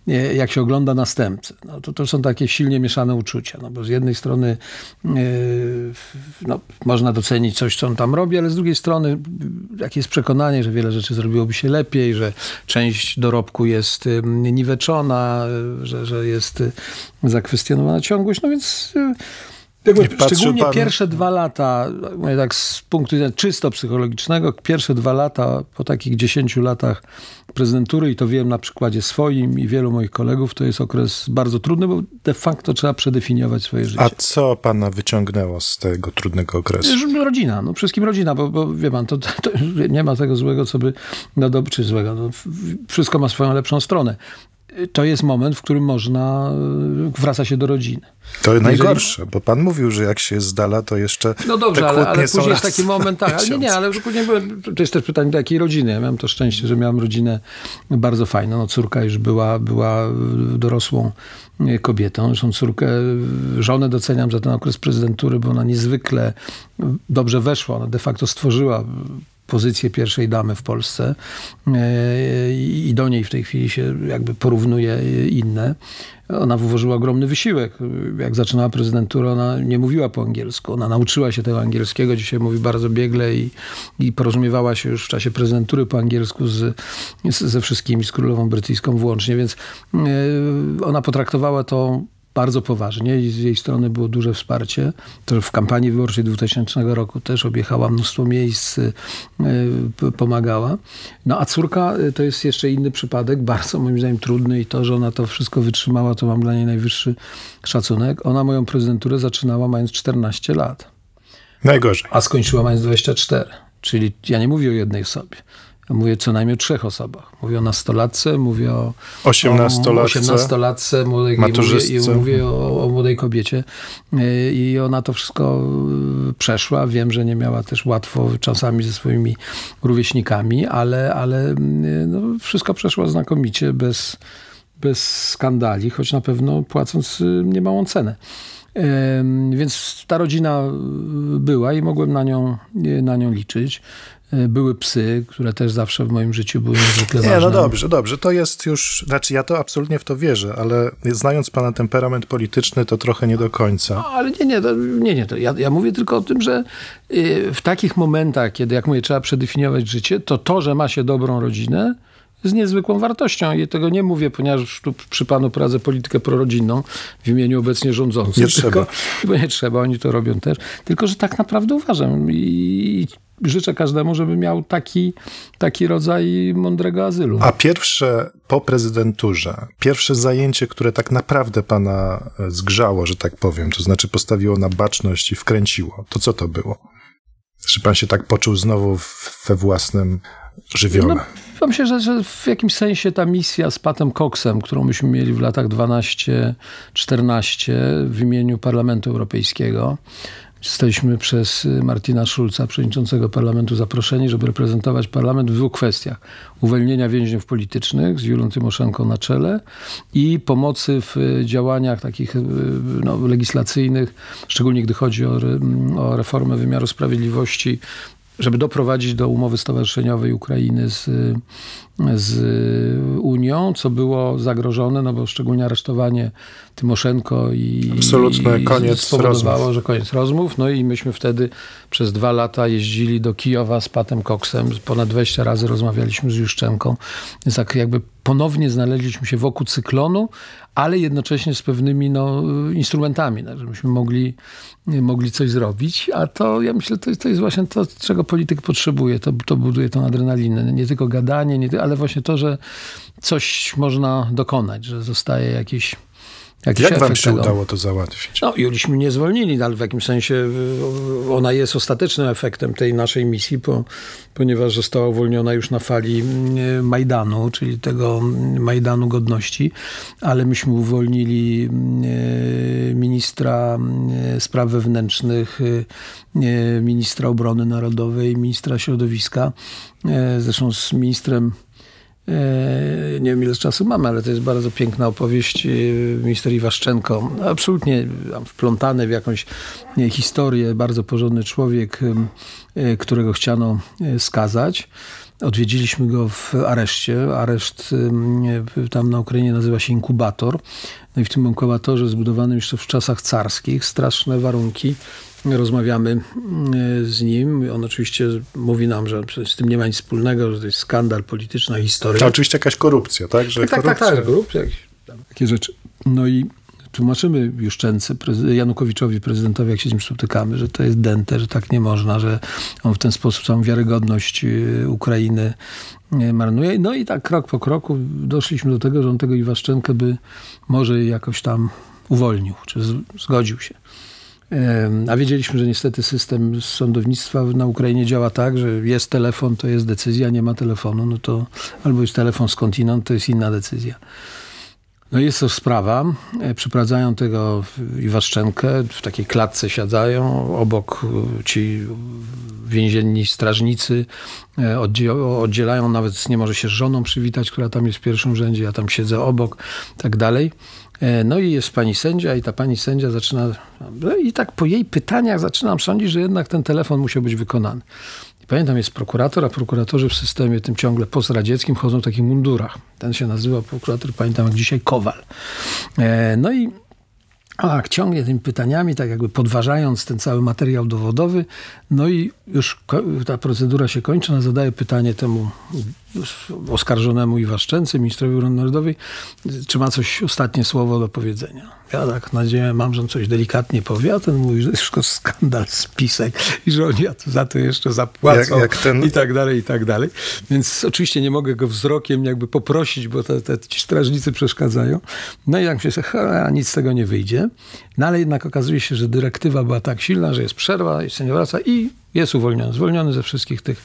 y, jak się ogląda następcę. No to, to są takie silnie mieszane uczucia, no bo z jednej strony yy, no, można docenić coś, co on tam robi, ale z drugiej strony jakie jest przekonanie, że wiele rzeczy zrobiłoby się lepiej, że część dorobku jest niweczona, że, że jest zakwestionowana ciągłość, no więc... Yy, Szczególnie pan... pierwsze dwa lata, mówię tak z punktu widzenia czysto psychologicznego, pierwsze dwa lata po takich dziesięciu latach prezydentury, i to wiem na przykładzie swoim i wielu moich kolegów, to jest okres bardzo trudny, bo de facto trzeba przedefiniować swoje życie. A co pana wyciągnęło z tego trudnego okresu? Rodzina, no wszystkim rodzina, bo, bo wie pan, to, to, nie ma tego złego, co by, no dobrze, czy złego, no, wszystko ma swoją lepszą stronę to jest moment, w którym można, e, wraca się do rodziny. To jest najgorsze, bo pan mówił, że jak się jest z dala, to jeszcze No dobrze, ale, ale później jest taki moment, tak, ale nie, nie, ale później byłem, to jest też pytanie do jakiej rodziny. Ja miałem to szczęście, że miałem rodzinę bardzo fajną. No, córka już była, była dorosłą e, kobietą. Zresztą córkę, żonę doceniam za ten okres prezydentury, bo ona niezwykle dobrze weszła. Ona de facto stworzyła pozycję pierwszej damy w Polsce e, i do niej w tej chwili się jakby porównuje inne. Ona włożyła ogromny wysiłek. Jak zaczynała prezydenturę, ona nie mówiła po angielsku. Ona nauczyła się tego angielskiego, dzisiaj mówi bardzo biegle i, i porozumiewała się już w czasie prezydentury po angielsku z, z, ze wszystkimi, z królową brytyjską włącznie, więc e, ona potraktowała to bardzo poważnie i z jej strony było duże wsparcie. To w kampanii wyborczej 2000 roku też objechała mnóstwo miejsc, y, pomagała. No a córka y, to jest jeszcze inny przypadek, bardzo moim zdaniem trudny i to, że ona to wszystko wytrzymała, to mam dla niej najwyższy szacunek. Ona moją prezydenturę zaczynała mając 14 lat. Najgorzej. A skończyła mając 24. Czyli ja nie mówię o jednej osobie. Mówię co najmniej o trzech osobach. Mówię o nastolatce, mówię o osiemnastolatce, osiemnastolatce młodej, i mówię, i mówię o, o, młodej kobiecie. Y, I ona to wszystko y, przeszła. Wiem, że nie miała też łatwo czasami ze swoimi rówieśnikami, ale, ale y, no, wszystko przeszło znakomicie, bez, bez skandali, choć na pewno płacąc niemałą cenę. Więc ta rodzina była i mogłem na nią, na nią liczyć. E, były psy, które też zawsze w moim życiu były niezwykle ważne. Nie, no dobrze, dobrze. To jest już, znaczy ja to absolutnie w to wierzę, ale znając pana temperament polityczny, to trochę nie do końca. No, ale nie, nie, to, nie, nie. To ja, ja mówię tylko o tym, że y, w takich momentach, kiedy, jak mówię, trzeba przedefiniować życie, to to, że ma się dobrą rodzinę, z niezwykłą wartością. I tego nie mówię, ponieważ tu przy panu prowadzę politykę prorodzinną w imieniu obecnie rządzących. Nie tylko, trzeba. Bo nie trzeba, oni to robią też. Tylko, że tak naprawdę uważam i życzę każdemu, żeby miał taki, taki rodzaj mądrego azylu. A pierwsze po prezydenturze, pierwsze zajęcie, które tak naprawdę pana e, zgrzało, że tak powiem, to znaczy postawiło na baczność i wkręciło, to co to było? Że pan się tak poczuł znowu we własnym żywiole? No, myślę, że, że w jakimś sensie ta misja z Patem Coxem, którą myśmy mieli w latach 12-14 w imieniu Parlamentu Europejskiego, Zostaliśmy przez Martina Schulza, przewodniczącego parlamentu, zaproszeni, żeby reprezentować parlament w dwóch kwestiach. Uwolnienia więźniów politycznych z Julią Tymoszenką na czele i pomocy w działaniach takich no, legislacyjnych, szczególnie gdy chodzi o, o reformę wymiaru sprawiedliwości, żeby doprowadzić do umowy stowarzyszeniowej Ukrainy z, z Unią, co było zagrożone, no bo szczególnie aresztowanie Tymoszenko i, Absolutny koniec spowodowało, rozmów. że koniec rozmów. No i myśmy wtedy przez dwa lata jeździli do Kijowa z Patem Koksem. Ponad 20 razy rozmawialiśmy z Juszczenką. Więc tak jakby ponownie znaleźliśmy się wokół cyklonu, ale jednocześnie z pewnymi no, instrumentami, tak, żebyśmy mogli, mogli coś zrobić. A to, ja myślę, to jest, to jest właśnie to, czego polityk potrzebuje. To, to buduje tą adrenalinę. Nie tylko gadanie, nie, ale właśnie to, że coś można dokonać, że zostaje jakiś Jakiś Jak wam się tego. udało to załatwić? No, Juliśmy nie zwolnili, ale w jakimś sensie ona jest ostatecznym efektem tej naszej misji, bo, ponieważ została uwolniona już na fali y, Majdanu, czyli tego Majdanu Godności, ale myśmy uwolnili y, ministra spraw wewnętrznych, ministra obrony narodowej, ministra środowiska. Zresztą z ministrem E, nie wiem ile czasu mamy, ale to jest bardzo piękna opowieść e, minister Iwaszczenko. Absolutnie wplątany w jakąś historię, bardzo porządny człowiek, e, którego chciano skazać. Odwiedziliśmy go w areszcie. Areszt tam na Ukrainie nazywa się inkubator. No i w tym inkubatorze zbudowanym jeszcze w czasach carskich, straszne warunki. Rozmawiamy z nim. On oczywiście mówi nam, że z tym nie ma nic wspólnego, że to jest skandal, polityczna historia. To oczywiście jakaś korupcja, tak? Że tak, tak, korupcja... tak, tak, korupcja, takie rzeczy. No i tłumaczymy Juszczence, Janukowiczowi, prezydentowi, jak się z nim spotykamy, że to jest dente, że tak nie można, że on w ten sposób całą wiarygodność Ukrainy marnuje. No i tak krok po kroku doszliśmy do tego, że on tego Iwaszczenkę by może jakoś tam uwolnił, czy zgodził się. A wiedzieliśmy, że niestety system sądownictwa na Ukrainie działa tak, że jest telefon, to jest decyzja, nie ma telefonu, no to albo jest telefon skądinąd, to jest inna decyzja. No jest to sprawa. Przyprowadzają tego Iwaszczenkę, w takiej klatce siadzają, obok ci więzienni strażnicy oddzielają, nawet nie może się z żoną przywitać, która tam jest w pierwszym rzędzie, ja tam siedzę obok, tak dalej. No i jest pani sędzia i ta pani sędzia zaczyna, i tak po jej pytaniach zaczynam sądzić, że jednak ten telefon musiał być wykonany. I pamiętam, jest prokurator, a prokuratorzy w systemie tym ciągle postradzieckim chodzą w takich mundurach. Ten się nazywa prokurator, pamiętam jak dzisiaj, Kowal. No i tak, ciągnie tymi pytaniami, tak jakby podważając ten cały materiał dowodowy. No i już ta procedura się kończy. Ona zadaje pytanie temu oskarżonemu Iwaszczęce, ministrowi narodowej, czy ma coś ostatnie słowo do powiedzenia. Ja tak nadzieję mam, że on coś delikatnie powie, a ten mówi, że to wszystko skandal, spisek i że oni za to jeszcze zapłacą jak, jak ten... i tak dalej, i tak dalej. Więc oczywiście nie mogę go wzrokiem jakby poprosić, bo te, te ci strażnicy przeszkadzają. No i jak myślę sobie, a nic z tego nie wyjdzie. No ale jednak okazuje się, że dyrektywa była tak silna, że jest przerwa i sędzia wraca i jest uwolniony. Zwolniony ze wszystkich tych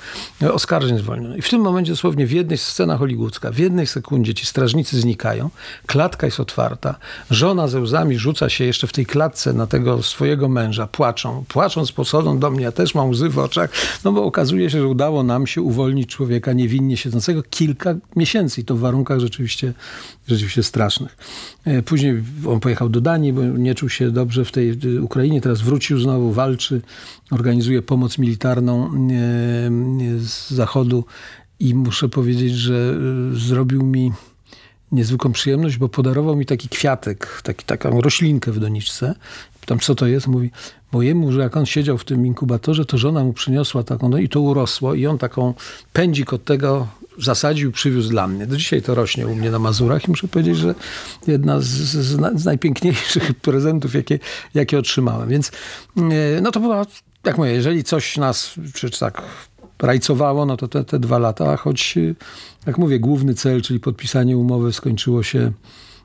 oskarżeń zwolniony. I w tym momencie dosłownie w jednej scena hollywoodzka, w jednej sekundzie ci strażnicy znikają, klatka jest otwarta, żona ze łzami rzuca się jeszcze w tej klatce na tego swojego męża, płaczą. Płacząc podchodzą do mnie, ja też mam łzy w oczach, no bo okazuje się, że udało nam się uwolnić człowieka niewinnie siedzącego kilka miesięcy i to w warunkach rzeczywiście, rzeczywiście strasznych. Później on pojechał do Danii, bo nie czuł się dobrze w tej Ukrainie, teraz wrócił znowu, walczy, organizuje pomoc militarną z zachodu i muszę powiedzieć, że zrobił mi niezwykłą przyjemność, bo podarował mi taki kwiatek, taki, taką roślinkę w doniczce. Pytam, co to jest? Mówi, bo jemu, że jak on siedział w tym inkubatorze, to żona mu przyniosła taką, no i to urosło i on taką pędzik od tego zasadził, przywiózł dla mnie. Do dzisiaj to rośnie u mnie na Mazurach i muszę powiedzieć, że jedna z, z, z najpiękniejszych prezentów, jakie, jakie otrzymałem. Więc no to była, jak mówię, jeżeli coś nas, czy tak rajcowało, no to te, te dwa lata, choć jak mówię, główny cel, czyli podpisanie umowy skończyło się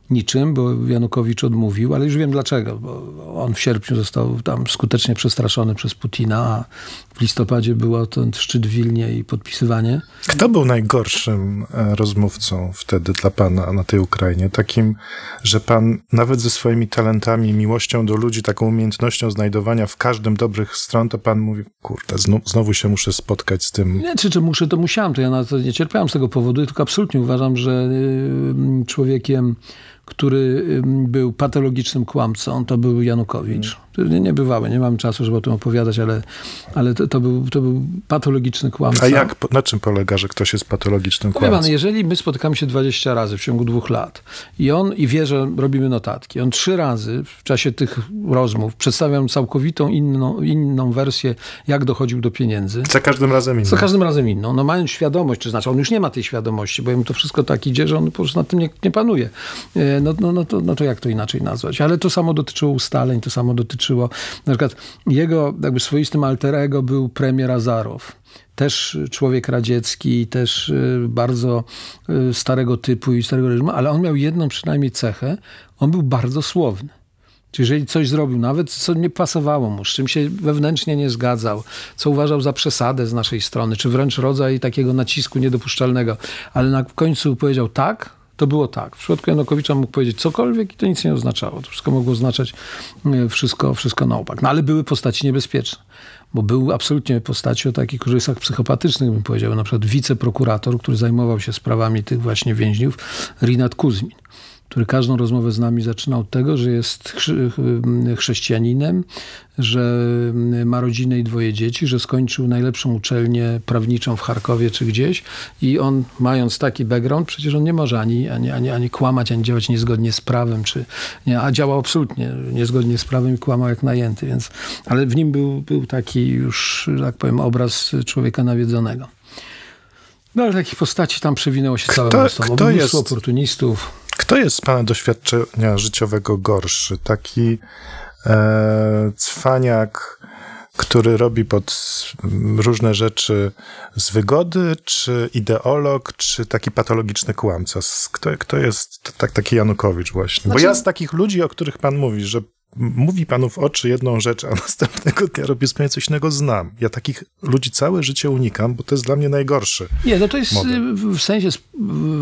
niczym, bo Janukowicz odmówił, ale już wiem dlaczego, bo on w sierpniu został tam skutecznie przestraszony przez Putina, a w listopadzie był ten szczyt w Wilnie i podpisywanie. Kto był najgorszym e, rozmówcą wtedy dla pana na tej Ukrainie? Takim, że pan nawet ze swoimi talentami, miłością do ludzi, taką umiejętnością znajdowania w każdym dobrych stron, to pan mówi, kurde, znowu, znowu się muszę spotkać z tym. Nie, czy, czy muszę, to musiałem, to ja na to nie cierpiałem z tego powodu, tylko absolutnie uważam, że y, człowiekiem który był patologicznym kłamcą, to był Janukowicz. Nie, nie bywały, nie mam czasu, żeby o tym opowiadać, ale, ale to, to, był, to był patologiczny kłamca. A jak, na czym polega, że ktoś jest patologicznym kłamcą? Pan, jeżeli my spotykamy się 20 razy w ciągu dwóch lat i on, i wie, że robimy notatki, on trzy razy w czasie tych rozmów przedstawiam całkowitą inną, inną wersję, jak dochodził do pieniędzy. Za każdym razem inną. Za każdym razem inną. No mając świadomość, czy znaczy on już nie ma tej świadomości, bo mu to wszystko tak idzie, że on po prostu nad tym nie, nie panuje. No, no, no, to, no to jak to inaczej nazwać? Ale to samo dotyczyło ustaleń, to samo dotyczyło, na przykład jego jakby swoistym alterego był premier Azarow też człowiek radziecki, też y, bardzo y, starego typu i starego reżimu, ale on miał jedną przynajmniej cechę, on był bardzo słowny. Czyli jeżeli coś zrobił, nawet co nie pasowało mu, z czym się wewnętrznie nie zgadzał, co uważał za przesadę z naszej strony, czy wręcz rodzaj takiego nacisku niedopuszczalnego, ale na końcu powiedział tak, to było tak. W przypadku Janukowicza mógł powiedzieć cokolwiek i to nic nie oznaczało. To wszystko mogło oznaczać e, wszystko, wszystko na opak. No ale były postaci niebezpieczne, bo był absolutnie postaci o takich rysach psychopatycznych, bym powiedział. Na przykład wiceprokurator, który zajmował się sprawami tych właśnie więźniów, Rinat Kuzmin który każdą rozmowę z nami zaczynał od tego, że jest chrześcijaninem, że ma rodzinę i dwoje dzieci, że skończył najlepszą uczelnię prawniczą w Charkowie czy gdzieś i on mając taki background, przecież on nie może ani, ani, ani, ani kłamać, ani działać niezgodnie z prawem, czy, nie, a działał absolutnie niezgodnie z prawem i kłamał jak najęty, więc, ale w nim był, był taki już, tak powiem, obraz człowieka nawiedzonego. No ale takich postaci tam przewinęło się całe mnóstwo. Kto jest oportunistów. Kto jest z Pana doświadczenia życiowego gorszy? Taki e, cwaniak, który robi pod różne rzeczy z wygody, czy ideolog, czy taki patologiczny kłamca? Kto, kto jest tak, taki Janukowicz właśnie? Znaczy... Bo ja z takich ludzi, o których Pan mówi, że mówi panu w oczy jedną rzecz, a następnego dnia robi zupełnie coś innego, znam. Ja takich ludzi całe życie unikam, bo to jest dla mnie najgorszy. Nie, no to jest model. w sensie,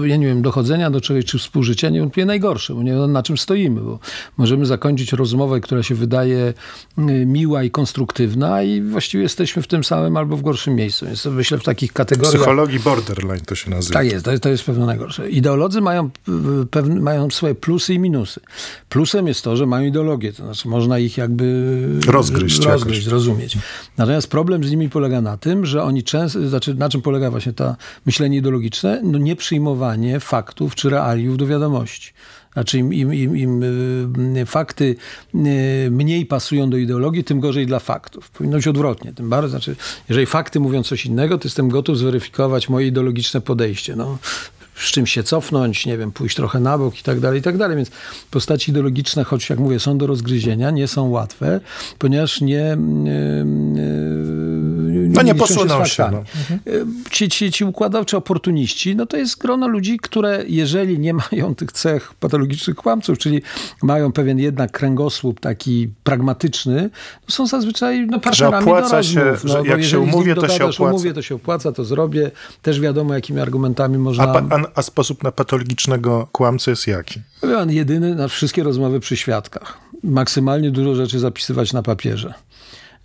ja nie wiem, dochodzenia do czegoś, czy współżycia niewątpliwie najgorsze, bo nie wiem na czym stoimy, bo możemy zakończyć rozmowę, która się wydaje y, miła i konstruktywna i właściwie jesteśmy w tym samym albo w gorszym miejscu. Więc myślę w takich kategoriach... Psychologii borderline to się nazywa. Tak jest, to jest, to jest pewno najgorsze. Ideolodzy mają, pewne, mają swoje plusy i minusy. Plusem jest to, że mają ideologię, to znaczy można ich jakby rozgryźć, rozgryźć zrozumieć. Natomiast problem z nimi polega na tym, że oni często, znaczy na czym polega właśnie to myślenie ideologiczne? No nie przyjmowanie faktów czy realiów do wiadomości. Znaczy im, im, im, im y, fakty y, mniej pasują do ideologii, tym gorzej dla faktów. Powinno być odwrotnie. Tym bardziej, znaczy, jeżeli fakty mówią coś innego, to jestem gotów zweryfikować moje ideologiczne podejście. No, z czym się cofnąć, nie wiem, pójść trochę na bok i tak dalej, i tak dalej. Więc postaci ideologiczne, choć jak mówię, są do rozgryzienia, nie są łatwe, ponieważ nie, nie, no nie posuną się. No. Ci, ci, ci układawczy oportuniści, no to jest grono ludzi, które jeżeli nie mają tych cech patologicznych kłamców, czyli mają pewien jednak kręgosłup taki pragmatyczny, to są zazwyczaj no, partnerami że opłaca do się, no, że jak się umówię, to się opłaca. Umówię, to się opłaca, to zrobię. Też wiadomo, jakimi argumentami można... A, a, a sposób na patologicznego kłamcę jest jaki? Pan jedyny na wszystkie rozmowy przy świadkach. Maksymalnie dużo rzeczy zapisywać na papierze.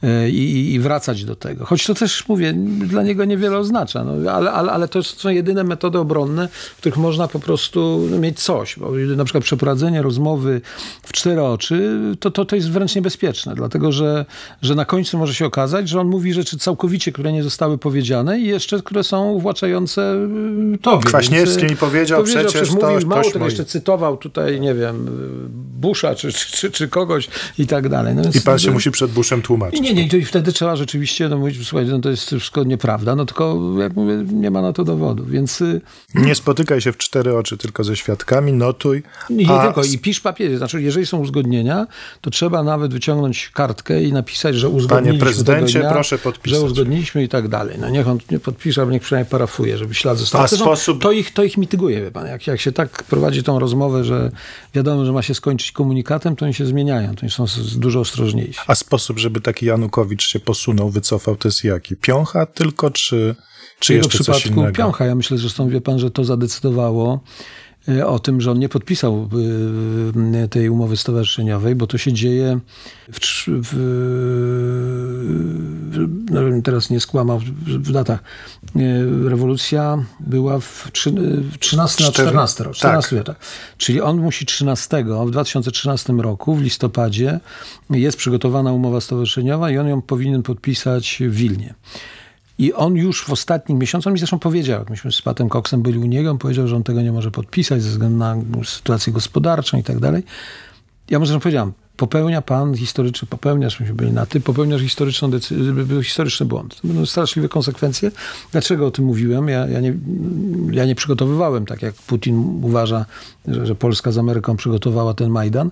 E, i, i, wracać do tego. Choć to też, mówię, dla niego niewiele oznacza, no, ale, ale, ale to są jedyne metody obronne, w których można po prostu mieć coś. Bo na przykład przeprowadzenie rozmowy w cztery oczy, to, to, to jest wręcz niebezpieczne, dlatego że, że na końcu może się okazać, że on mówi rzeczy całkowicie, które nie zostały powiedziane i jeszcze, które są uwłaczające y, tobie. Kwaśniewski mi powiedział, powiedział przecież, przecież to, mówił, mało tego jeszcze cytował tutaj, nie wiem, Busha czy, czy, czy, kogoś i tak dalej. No I pan się musi przed Bushem tłumaczyć. Nie, nie, i wtedy trzeba rzeczywiście no, mówić, słuchajcie, no to jest wszystko nieprawda, no tylko jak mówię, nie ma na to dowodu, więc... y, Nie spotykaj się w cztery oczy tylko ze świadkami, notuj. Nie a tylko, i pisz papiery. Znaczy, jeżeli są uzgodnienia, to trzeba nawet wyciągnąć kartkę i napisać, że uzgodniliśmy prezydencie, tego dnia, proszę podpisać. Że uzgodniliśmy i tak dalej. No niech on nie podpisze, albo niech przynajmniej parafuje, żeby ślad został. A Zresztą sposób- To ich, to ich mityguje, wie pan. Jak, jak się tak prowadzi tą rozmowę, że wiadomo, że ma się skończyć komunikatem, to oni się zmieniają. To oni są dużo ostrożniejsi. A sposób, żeby taki Janukowicz się posunął, wycofał, to jest jaki? Piącha tylko, czy, czy W jego jeszcze coś przypadku innego? piącha. Ja myślę, zresztą wie pan, że to zadecydowało o tym, że on nie podpisał y, tej umowy stowarzyszeniowej, bo to się dzieje w, w, no, teraz nie skłamał w, datach. Y, Rewolucja była w, trzy, w 13 na Cztery- 14 rok, tak. 14 latach. Czyli on musi 13 w 2013 roku, w listopadzie, jest przygotowana umowa stowarzyszeniowa i on ją powinien podpisać w Wilnie. I on już w ostatnich miesiącach, on mi zresztą powiedział, jak myśmy z Patem Coxem byli u niego, on powiedział, że on tego nie może podpisać ze względu na sytuację gospodarczą i tak dalej. Ja mu zresztą powiedziałem, popełnia pan historyczny, popełniasz, myśmy byli na ty, popełniasz historyczną historyczny błąd. To będą straszliwe konsekwencje. Dlaczego o tym mówiłem? Ja, ja, nie, ja nie przygotowywałem, tak jak Putin uważa, że, że Polska z Ameryką przygotowała ten Majdan,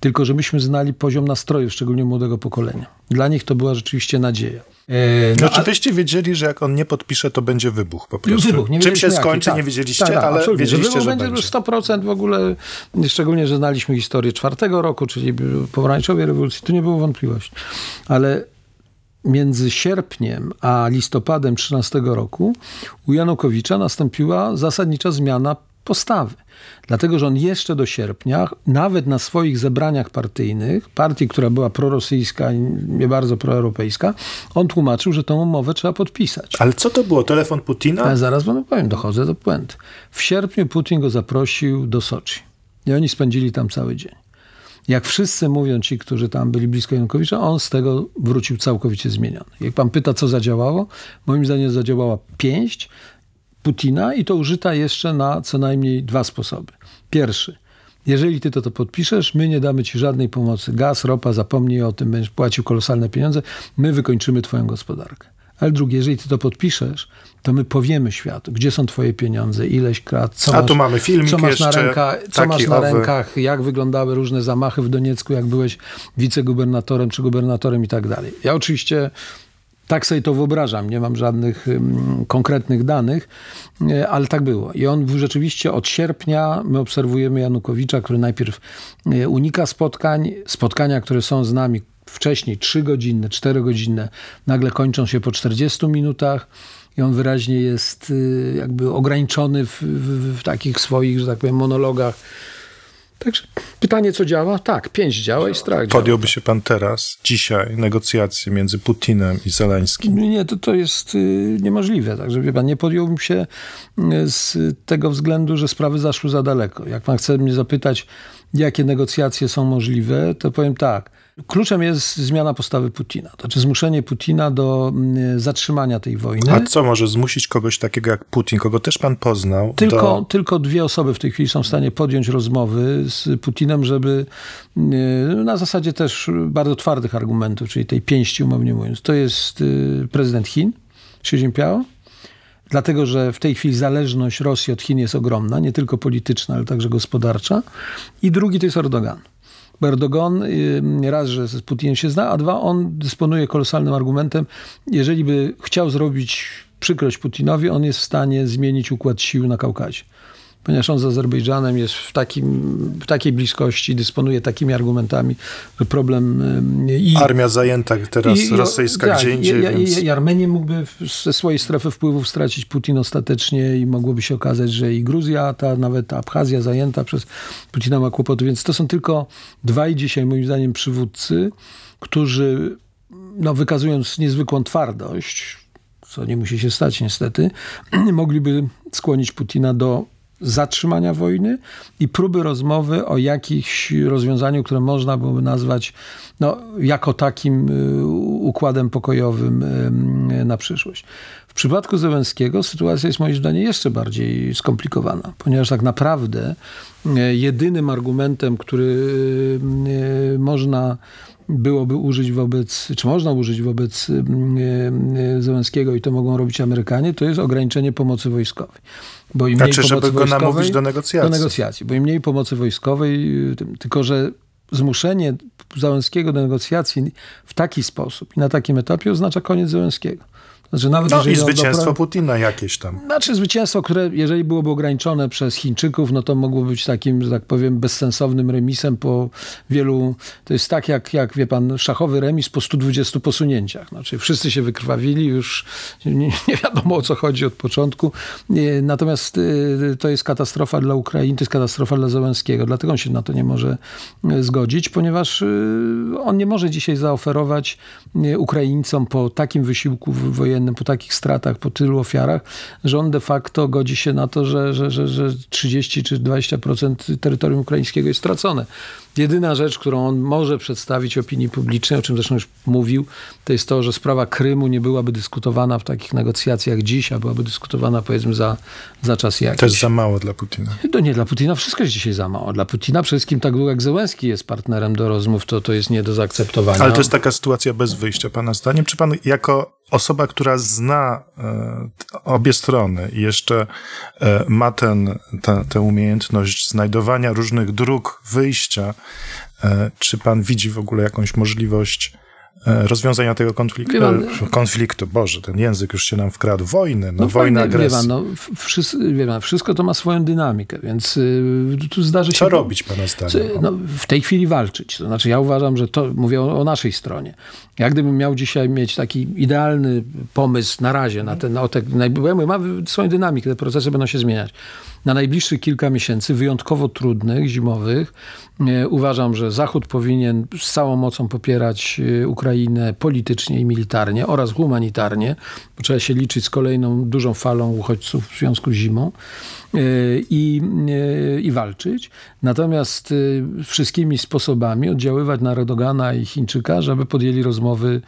tylko że myśmy znali poziom nastrojów, szczególnie młodego pokolenia. Dla nich to była rzeczywiście nadzieja. E, No, a- czy wyście wiedzieli, że jak on nie podpisze, to będzie wybuch po prostu? Wybuch, Czym się jaki, skończy, tak. nie wiedzieliście, tak, tak, ale absolutnie. wiedzieliście, wybuch że będzie. będzie. 100% w ogóle, szczególnie, że znaliśmy historię czwartego roku, czyli pomarańczowej rewolucji, tu nie było wątpliwości. Ale między sierpniem a listopadem 13 roku u Janukowicza nastąpiła zasadnicza zmiana postawy. Dlatego, że on jeszcze do sierpnia, nawet na swoich zebraniach partyjnych, partii, która była prorosyjska i nie bardzo proeuropejska, on tłumaczył, że tą umowę trzeba podpisać. Ale co to było? Telefon Putina? Ale zaraz panu powiem, dochodzę do puenty. W sierpniu Putin go zaprosił do Soczi. I oni spędzili tam cały dzień. Jak wszyscy mówią ci, którzy tam byli blisko Janukowicza, on z tego wrócił całkowicie zmieniony. Jak pan pyta, co zadziałało, moim zdaniem zadziałała pięść Putina i to użyta jeszcze na co najmniej dwa sposoby. Pierwszy. Jeżeli ty to, to podpiszesz, my nie damy ci żadnej pomocy. Gaz, ropa, zapomnij o tym, będziesz płacił kolosalne pieniądze, my wykończymy twoją gospodarkę. Ale drugie, jeżeli ty to podpiszesz, to my powiemy światu, gdzie są twoje pieniądze, ileś krat, co A masz, tu mamy filmik co masz na, ręka, co masz na rękach, jak wyglądały różne zamachy w Doniecku, jak byłeś wicegubernatorem czy gubernatorem i tak dalej. Ja oczywiście tak sobie to wyobrażam, nie mam żadnych konkretnych danych, e, ale tak było. I on rzeczywiście od sierpnia my obserwujemy Janukowicza, który najpierw e, unika spotkań, spotkania, które są z nami wcześniej 3 godzinne, 4 godzinne, nagle kończą się po 40 minutach i on wyraźnie jest y, jakby ograniczony w, w, w takich swoich, że tak powiem, monologach. Także pytanie, co działa? Tak, pięć działa i strach działa. Podjąłby się pan teraz, dzisiaj, negocjacje między Putinem i Zeleńskim? Nie, to, to jest y, niemożliwe. Także wie pan, nie podjąłbym się y, z tego względu, że sprawy zaszły za daleko. Jak pan chce mnie zapytać, jakie negocjacje są możliwe, to powiem tak. Kluczem jest zmiana postawy Putina. To znaczy zmuszenie Putina do y, zatrzymania tej wojny. A co może zmusić kogoś takiego jak Putin, kogo też pan poznał? Tylko, do... tylko dwie osoby w tej chwili są w stanie podjąć rozmowy z Putinem, żeby y, na zasadzie też bardzo twardych argumentów, czyli tej pięści umownie mówiąc. To jest y, prezydent Chin, Xi Jinping, dlatego że w tej chwili zależność Rosji od Chin jest ogromna, nie tylko polityczna, ale także gospodarcza. I drugi to jest Erdogan. Erdogan raz, że z Putinem się zna, a dwa, on dysponuje kolosalnym argumentem. Jeżeli by chciał zrobić przykrość Putinowi, on jest w stanie zmienić układ sił na Kaukazie. Ponieważ on z Azerbejdżanem jest w, takim, w takiej bliskości, dysponuje takimi argumentami, że problem i Armia zajęta teraz i- i- rosyjska tak, gdzie indziej, i, więc... i Armenię mógłby ze swojej strefy wpływów stracić Putin ostatecznie i mogłoby się okazać, że i Gruzja, ta nawet Abchazja zajęta przez Putina ma kłopoty. Więc to są tylko dwaj dzisiaj moim zdaniem przywódcy, którzy no, wykazując niezwykłą twardość, co nie musi się stać niestety, mogliby skłonić Putina do zatrzymania wojny i próby rozmowy o jakimś rozwiązaniu, które można byłoby nazwać no, jako takim y, układem pokojowym y, na przyszłość. W przypadku Zełenskiego sytuacja jest moim zdaniem jeszcze bardziej skomplikowana, ponieważ tak naprawdę y, jedynym argumentem, który można byłoby użyć wobec, czy można użyć wobec Zełenskiego i to mogą robić Amerykanie, to jest ograniczenie pomocy wojskowej. Bo im znaczy, mniej żeby go namówić do negocjacji. Do negocjacji, bo im mniej pomocy wojskowej, tylko że zmuszenie Załęskiego do negocjacji w taki sposób i na takim etapie oznacza koniec Załęskiego. Znaczy, nawet no i zwycięstwo Putina jakieś tam. Znaczy zwycięstwo, które jeżeli byłoby ograniczone przez Chińczyków, no to mogło być takim, że tak powiem, bezsensownym remisem po wielu... To jest tak jak, jak wie pan, szachowy remis po 120 posunięciach. Znaczy wszyscy się wykrwawili, już nie, nie wiadomo o co chodzi od początku. Natomiast y, to jest katastrofa dla Ukrainy, to jest katastrofa dla Zełenskiego. Dlatego on się na to nie może y, zgodzić, ponieważ y, on nie może dzisiaj zaoferować Ukraińcom po takim wysiłku wojennym wojennym, po takich stratach, po tylu ofiarach, że on de facto godzi się na to, że, że, że, że 30 czy 20% terytorium ukraińskiego jest stracone. Jedyna rzecz, którą on może przedstawić opinii publicznej, o czym zresztą już mówił, to jest to, że sprawa Krymu nie byłaby dyskutowana w takich negocjacjach dziś, a byłaby dyskutowana powiedzmy za, za czas jakiś. To jest za mało dla Putina. To nie dla Putina, wszystko jest dzisiaj za mało. Dla Putina przede wszystkim tak długo jak Zełenski jest partnerem do rozmów, to, to jest nie do zaakceptowania. Ale to jest taka sytuacja bez wyjścia, pana zdaniem? Czy pan jako osoba, która zna e, obie strony i jeszcze e, ma ten, tę umiejętność znajdowania różnych dróg wyjścia, e, czy pan widzi w ogóle jakąś możliwość rozwiązania tego konfliktu, pan, konfliktu, Boże, ten język już się nam wkradł, wojny, no, no wojna, agresja. No, wszystko, pan, wszystko to ma swoją dynamikę, więc y, tu zdarzy się... Co robić, pana zdaniem? No, w tej chwili walczyć. To znaczy ja uważam, że to, mówię o, o, naszej stronie. Ja gdybym miał dzisiaj mieć taki idealny pomysł na razie, na ten, na te, bo ja mówię, ma swoją dynamikę, te procesy będą się zmieniać. Na najbliższych kilka miesięcy, wyjątkowo trudnych, zimowych, y, uważam, że Zachód powinien z całą mocą popierać y, Ukrainę politycznie i militarnie oraz humanitarnie, bo trzeba się liczyć z kolejną dużą falą uchodźców w związku z zimą e, i, e, i walczyć. Natomiast e, wszystkimi sposobami oddziaływać na Erdogana i Chińczyka, żeby podjęli rozmowy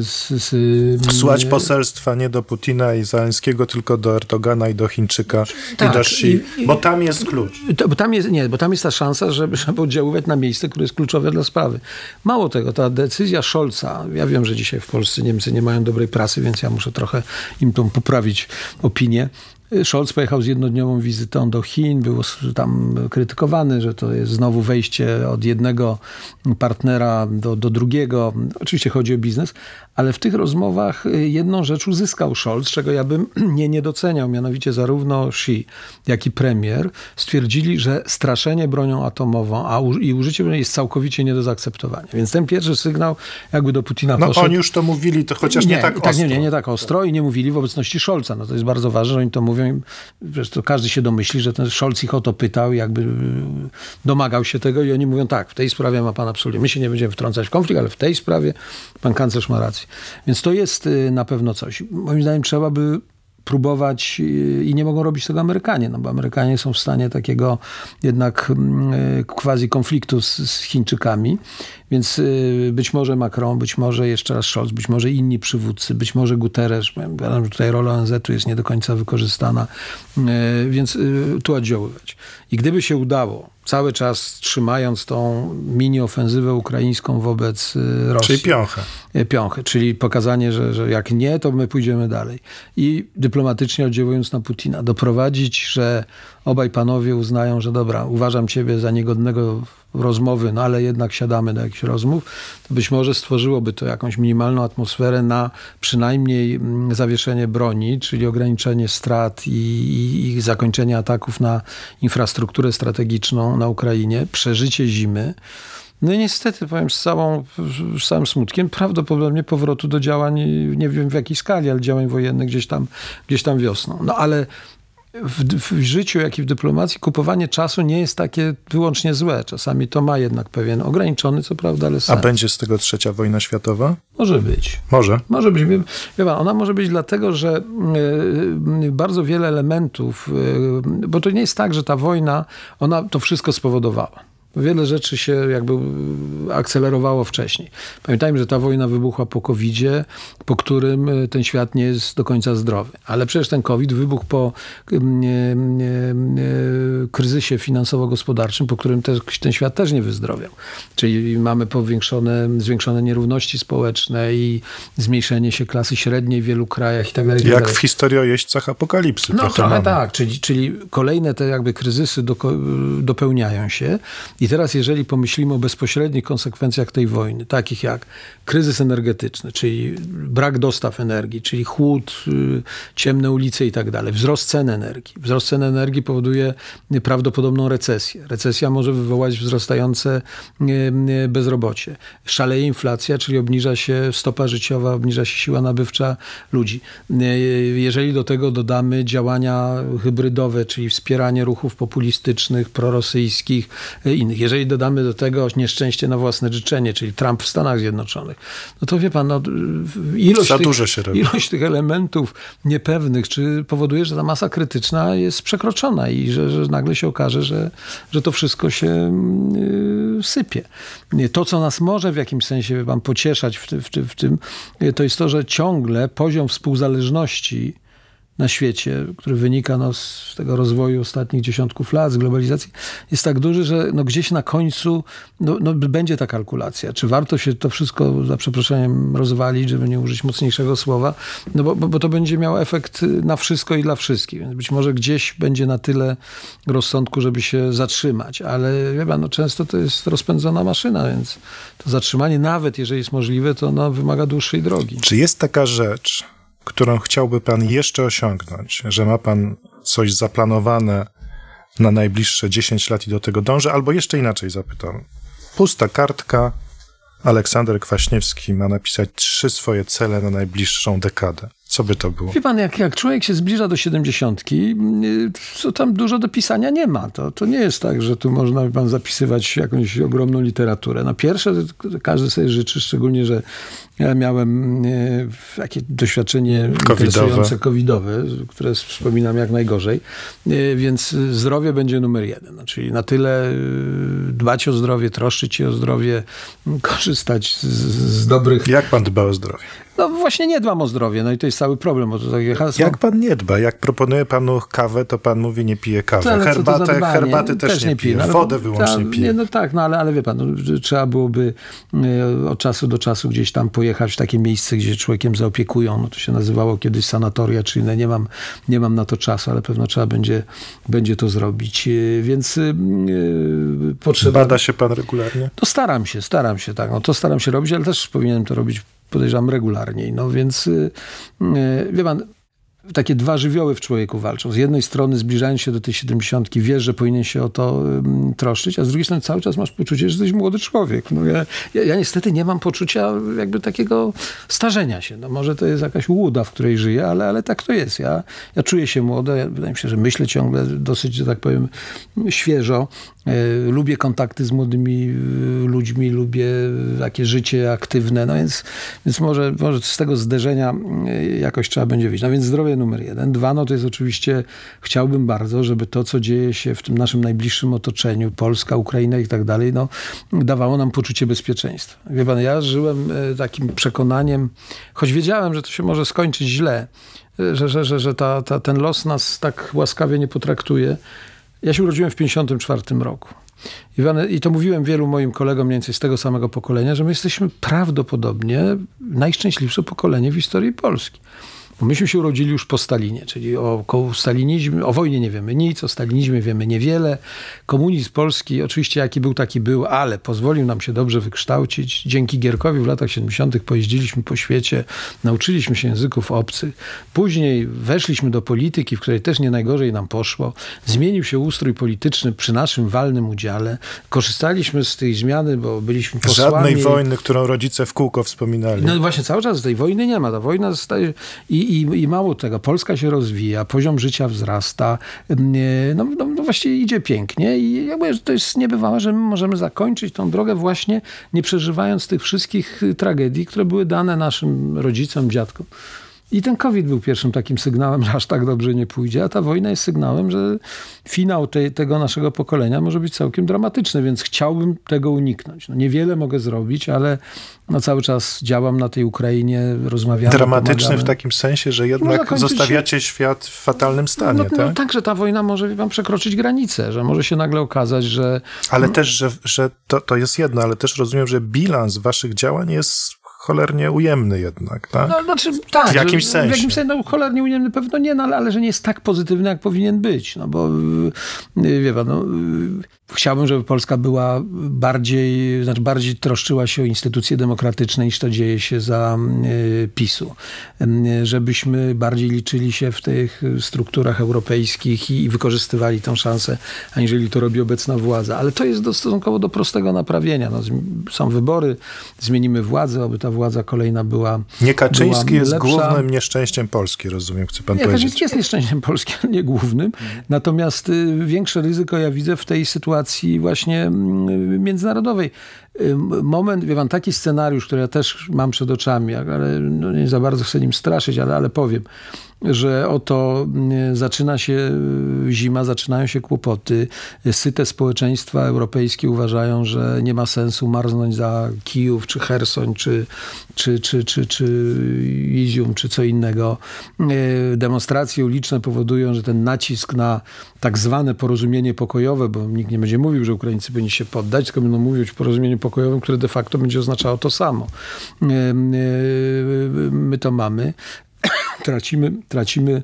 z... z Wsłać poselstwa nie do Putina i Zaleńskiego, tylko do Erdogana i do Chińczyka. Tak, i do Bo tam jest klucz. To, bo tam jest, nie, bo tam jest ta szansa, żeby, żeby oddziaływać na miejsce, które jest kluczowe dla sprawy. Mało tego, ta decyzja Scholza, ja wiem, że dzisiaj w Polsce Niemcy nie mają dobrej prasy, więc ja muszę trochę im tą poprawić opinię. Scholz pojechał z jednodniową wizytą do Chin, był tam krytykowany, że to jest znowu wejście od jednego partnera do, do drugiego. Oczywiście chodzi o biznes, ale w tych rozmowach y, jedną rzecz uzyskał Scholz, czego ja bym nie, nie doceniał, mianowicie zarówno Xi, jak i premier stwierdzili, że straszenie bronią atomową a u, i użycie broni jest całkowicie nie do zaakceptowania. Więc ten pierwszy sygnał jakby do Putina no, poszedł. oni już to mówili, to chociaż nie, nie tak, tak ostro. Nie, nie, nie tak ostro i nie mówili w obecności Scholza. No to jest bardzo ważne, że oni to mówią. Zresztą każdy się domyśli, że ten Scholz ich o to pytał, jakby y, domagał się tego i oni mówią tak, w tej sprawie ma pan absolutnie, my się nie będziemy wtrącać w konflikt, ale w tej sprawie pan kanclerz ma rację. Więc to jest y, na pewno coś. Moim zdaniem trzeba by próbować y, i nie mogą robić tego Amerykanie, no bo Amerykanie są w stanie takiego jednak mm, quasi konfliktu z, z Chińczykami, więc być może Macron, być może jeszcze raz Scholz, być może inni przywódcy, być może Guterres, wiadomo, że tutaj rola ONZ-u jest nie do końca wykorzystana, więc tu oddziaływać. I gdyby się udało cały czas trzymając tą mini-ofensywę ukraińską wobec y, Rosji. Czyli piąchę. Y, piąchę, czyli pokazanie, że, że jak nie, to my pójdziemy dalej. I dyplomatycznie oddziałując na Putina, doprowadzić, że obaj panowie uznają, że dobra, uważam ciebie za niegodnego rozmowy, no ale jednak siadamy do jakichś rozmów, to być może stworzyłoby to jakąś minimalną atmosferę na przynajmniej mm, zawieszenie broni, czyli ograniczenie strat i, i, i zakończenie ataków na infrastrukturę strategiczną na Ukrainie, przeżycie zimy. No i niestety, powiem z, całą, z całym smutkiem, prawdopodobnie powrotu do działań, nie wiem w jakiej skali, ale działań wojennych gdzieś tam, gdzieś tam wiosną. No ale w, w, życiu, jak i w dyplomacji, kupowanie czasu nie jest takie wyłącznie złe. Czasami to ma jednak pewien ograniczony, co prawda, ale sens. A będzie z tego trzecia wojna światowa? Może być. Może? Może być. Wie, wie pan, ona może być dlatego, że y, bardzo wiele elementów, y, bo to nie jest tak, że ta wojna, ona to wszystko spowodowała. Wiele rzeczy się jakby akcelerowało wcześniej. Pamiętajmy, że ta wojna wybuchła po COVID-zie, po którym e, ten świat nie jest do końca zdrowy. Ale przecież ten COVID wybuchł po kryzysie finansowo-gospodarczym, po którym ten świat też nie wyzdrowiał. Czyli mamy powiększone, zwiększone nierówności społeczne i zmniejszenie się klasy średniej w wielu krajach i tak dalej. Jak w historii o jeźdźcach apokalipsy. No trochę mamy. tak, czyli, czyli kolejne te jakby kryzysy do, dopełniają się i teraz, jeżeli pomyślimy o bezpośrednich konsekwencjach tej wojny, takich jak kryzys energetyczny, czyli brak dostaw energii, czyli chłód, y, ciemne ulice i tak dalej, wzrost cen energii. Wzrost cen energii powoduje prawdopodobną recesję. Recesja może wywołać wzrastające y, y, bezrobocie. Szaleje inflacja, czyli obniża się stopa życiowa, obniża się siła nabywcza ludzi. Jeżeli do tego dodamy działania hybrydowe, czyli wspieranie ruchów populistycznych, prorosyjskich, innych, jeżeli dodamy do tego nieszczęście na własne życzenie, czyli Trump w Stanach Zjednoczonych, no to wie pan, no, ilość, tych, ilość tych elementów niepewnych, czy powoduje, że ta masa krytyczna jest przekroczona i że, że nagle się okaże, że, że to wszystko się yy, sypie. To, co nas może w jakimś sensie wie pan, pocieszać w, ty, w, ty, w tym, to jest to, że ciągle poziom współzależności na świecie, który wynika no, z tego rozwoju ostatnich dziesiątków lat, z globalizacji, jest tak duży, że no, gdzieś na końcu no, no, będzie ta kalkulacja. Czy warto się to wszystko, za przeproszeniem, rozwalić, żeby nie użyć mocniejszego słowa, no bo, bo, bo to będzie miało efekt na wszystko i dla wszystkich. Więc być może gdzieś będzie na tyle rozsądku, żeby się zatrzymać, ale wie pan, no, często to jest rozpędzona maszyna, więc to zatrzymanie, nawet jeżeli jest możliwe, to no, wymaga dłuższej drogi. Czy jest taka rzecz, którą chciałby Pan jeszcze osiągnąć, że ma Pan coś zaplanowane na najbliższe 10 lat i do tego dąży, albo jeszcze inaczej zapytam. Pusta kartka, Aleksander Kwaśniewski ma napisać trzy swoje cele na najbliższą dekadę. Co by to było? Wie pan, jak, jak człowiek się zbliża do siedemdziesiątki, to tam dużo do pisania nie ma. To, to nie jest tak, że tu można pan zapisywać jakąś ogromną literaturę. No pierwsze, każdy sobie życzy, szczególnie, że ja miałem takie doświadczenie covidowe. covidowe, które wspominam jak najgorzej, więc zdrowie będzie numer jeden. No, czyli na tyle dbać o zdrowie, troszczyć się o zdrowie, korzystać z, z dobrych... Jak pan dba o zdrowie? No właśnie nie dbam o zdrowie, no i to jest cały problem. Bo to takie hasło... Jak pan nie dba? Jak proponuję panu kawę, to pan mówi nie pije kawy. To, Herbatę, herbaty też, też nie, nie pije. No, Wodę wyłącznie ta, pije. Nie, no tak, no ale, ale wie pan, no, trzeba byłoby e, od czasu do czasu gdzieś tam pojechać w takie miejsce, gdzie człowiekiem zaopiekują. No to się nazywało kiedyś sanatoria czy inne. Nie mam, nie mam na to czasu, ale pewno trzeba będzie, będzie to zrobić. E, więc yy, potrzeba... Bada się pan regularnie? To staram się, staram się, tak. No to staram się robić, ale też powinienem to robić podejrzewam regularniej. No więc y, y, wie pan, takie dwa żywioły w człowieku walczą. Z jednej strony zbliżając się do tej siedemdziesiątki, wiesz, że powinien się o to troszczyć, a z drugiej strony cały czas masz poczucie, że jesteś młody człowiek. No ja, ja, ja, niestety nie mam poczucia jakby takiego starzenia się. No może to jest jakaś łuda, w której żyję, ale, ale tak to jest. Ja, ja czuję się młody, ja, wydaje mi się, że myślę ciągle dosyć, że tak powiem, świeżo. E, lubię kontakty z młodymi e, ludźmi, lubię takie życie aktywne, no więc, więc może, może z tego zderzenia e, jakoś trzeba będzie wyjść. No więc zdrowie numer jeden. Dwa, no to jest oczywiście, chciałbym bardzo, żeby to, co dzieje się w tym naszym najbliższym otoczeniu, Polska, Ukraina i tak dalej, no dawało nam poczucie bezpieczeństwa. Wie pan, ja żyłem takim przekonaniem, choć wiedziałem, że to się może skończyć źle, że, że, że, że ta, ta, ten los nas tak łaskawie nie potraktuje, ja się urodziłem w 1954 roku. I to mówiłem wielu moim kolegom mniej więcej z tego samego pokolenia, że my jesteśmy prawdopodobnie najszczęśliwsze pokolenie w historii Polski. Bo myśmy się urodzili już po Stalinie, czyli o, stalinizmie, o wojnie nie wiemy nic, o stalinizmie wiemy niewiele. Komunizm polski, oczywiście jaki był, taki był, ale pozwolił nam się dobrze wykształcić. Dzięki Gierkowi w latach 70. pojeździliśmy po świecie, nauczyliśmy się języków obcych. Później weszliśmy do polityki, w której też nie najgorzej nam poszło. Zmienił się ustrój polityczny przy naszym walnym udziale. Korzystaliśmy z tej zmiany, bo byliśmy posłami. Żadnej wojny, którą rodzice w kółko wspominali. No właśnie, cały czas tej wojny nie ma. Ta wojna zostaje... I, i, I, mało tego, Polska się rozwija, poziom życia wzrasta, no, no, no właściwie idzie pięknie i jakby to jest niebywałe, że my możemy zakończyć tą drogę właśnie nie przeżywając tych wszystkich tragedii, które były dane naszym rodzicom, dziadkom I ten COVID był pierwszym takim sygnałem, że aż tak dobrze nie pójdzie, a ta wojna jest sygnałem, że finał tej, tego naszego pokolenia może być całkiem dramatyczny, więc chciałbym tego uniknąć. No, niewiele mogę zrobić, ale no, cały czas działam na tej Ukrainie, rozmawiamy. Dramatyczny pomagamy. w takim sensie, że jednak zostawiacie się... świat w fatalnym stanie. No, tak? no tak, że ta wojna może wam przekroczyć granicę, że może się nagle okazać, że. Ale też, że, że to, to jest jedno, ale też rozumiem, że bilans waszych działań jest cholernie ujemny jednak, tak? No, znaczy, tak w jakimś sensie. W jakimś sensie, no cholernie ujemny pewno nie, no, ale, ale że nie jest tak pozytywny, jak powinien być, no bo wie pan, no, chciałbym, żeby Polska była bardziej, znaczy bardziej troszczyła się o instytucje demokratyczne niż to dzieje się za y, PiSu. Y, żebyśmy bardziej liczyli się w tych strukturach europejskich i, i wykorzystywali tę szansę, aniżeli to robi obecna władza. Ale to jest do, stosunkowo do prostego naprawienia. No, są wybory, zmienimy władzę, aby ta władza kolejna była Nie Kaczyński była jest lepsza. głównym nieszczęściem Polski, rozumiem, chce pan nie, powiedzieć. Kaczyński jest nieszczęściem Polski, ale nie głównym. Natomiast y, większe ryzyko ja widzę w tej sytuacji właśnie mm, międzynarodowej. Y, Moment, wie pan, taki scenariusz, który ja też mam przed oczami, ale no nie za bardzo chcę nim straszyć, ale, ale powiem, że oto y, zaczyna się zima, zaczynają się kłopoty. Syte społeczeństwa europejskie uważają, że nie ma sensu marznąć za Kijów, czy Hersoń, czy, czy, czy, czy, czy Izium, czy co innego. Y, Demonstracje uliczne powodują, że ten nacisk na tak zwane porozumienie pokojowe, bo nikt nie będzie mówił, że Ukraińcy powinni się poddać, tylko będą mówić o porozumieniu pokojowym, które de facto będzie oznaczało to samo. My to mamy tracimy, tracimy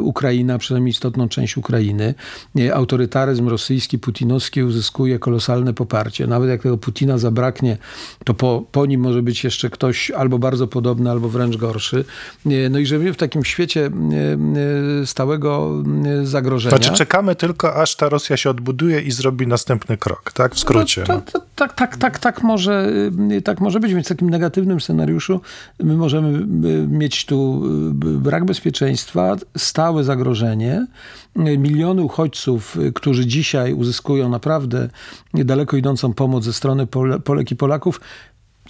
Ukraina, przynajmniej istotną część Ukrainy. Autorytaryzm rosyjski, putinowski uzyskuje kolosalne poparcie. Nawet jak tego Putina zabraknie, to po, po nim może być jeszcze ktoś albo bardzo podobny, albo wręcz gorszy. No i żeby w takim świecie stałego zagrożenia... Znaczy czekamy tylko, aż ta Rosja się odbuduje i zrobi następny krok, tak? W skrócie. No, to, to, tak, tak, tak, tak, może, tak może być. Więc w takim negatywnym scenariuszu my możemy mieć tu brak bezpieczeństwa, stałe zagrożenie. Miliony uchodźców, którzy dzisiaj uzyskują naprawdę daleko idącą pomoc ze strony Polek i Polaków,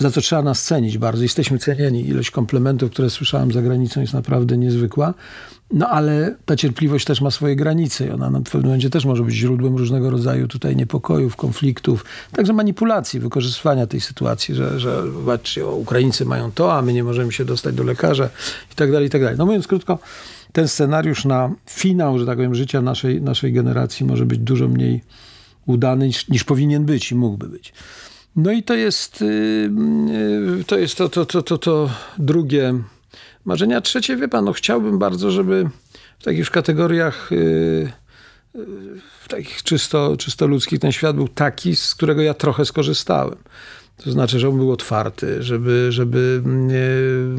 za co trzeba nas cenić bardzo. Jesteśmy cenieni. Ilość komplementów, które słyszałem za granicą jest naprawdę niezwykła. No ale ta cierpliwość też ma swoje granice i ona w pewnym momencie też może być źródłem różnego rodzaju tutaj niepokojów, konfliktów, także manipulacji, wykorzystywania tej sytuacji, że, że o, Ukraińcy mają to, a my nie możemy się dostać do lekarza i tak dalej, i tak dalej. No mówiąc krótko, ten scenariusz na finał, że tak powiem, życia naszej, naszej generacji może być dużo mniej udany niż, niż powinien być i mógłby być. No i to jest to, jest to, to, to, to, to drugie marzenia. Trzecie, wie pan, no chciałbym bardzo, żeby w takich już kategoriach w takich czysto, czysto ludzkich ten świat był taki, z którego ja trochę skorzystałem. To znaczy, żeby był otwarty, żeby, żeby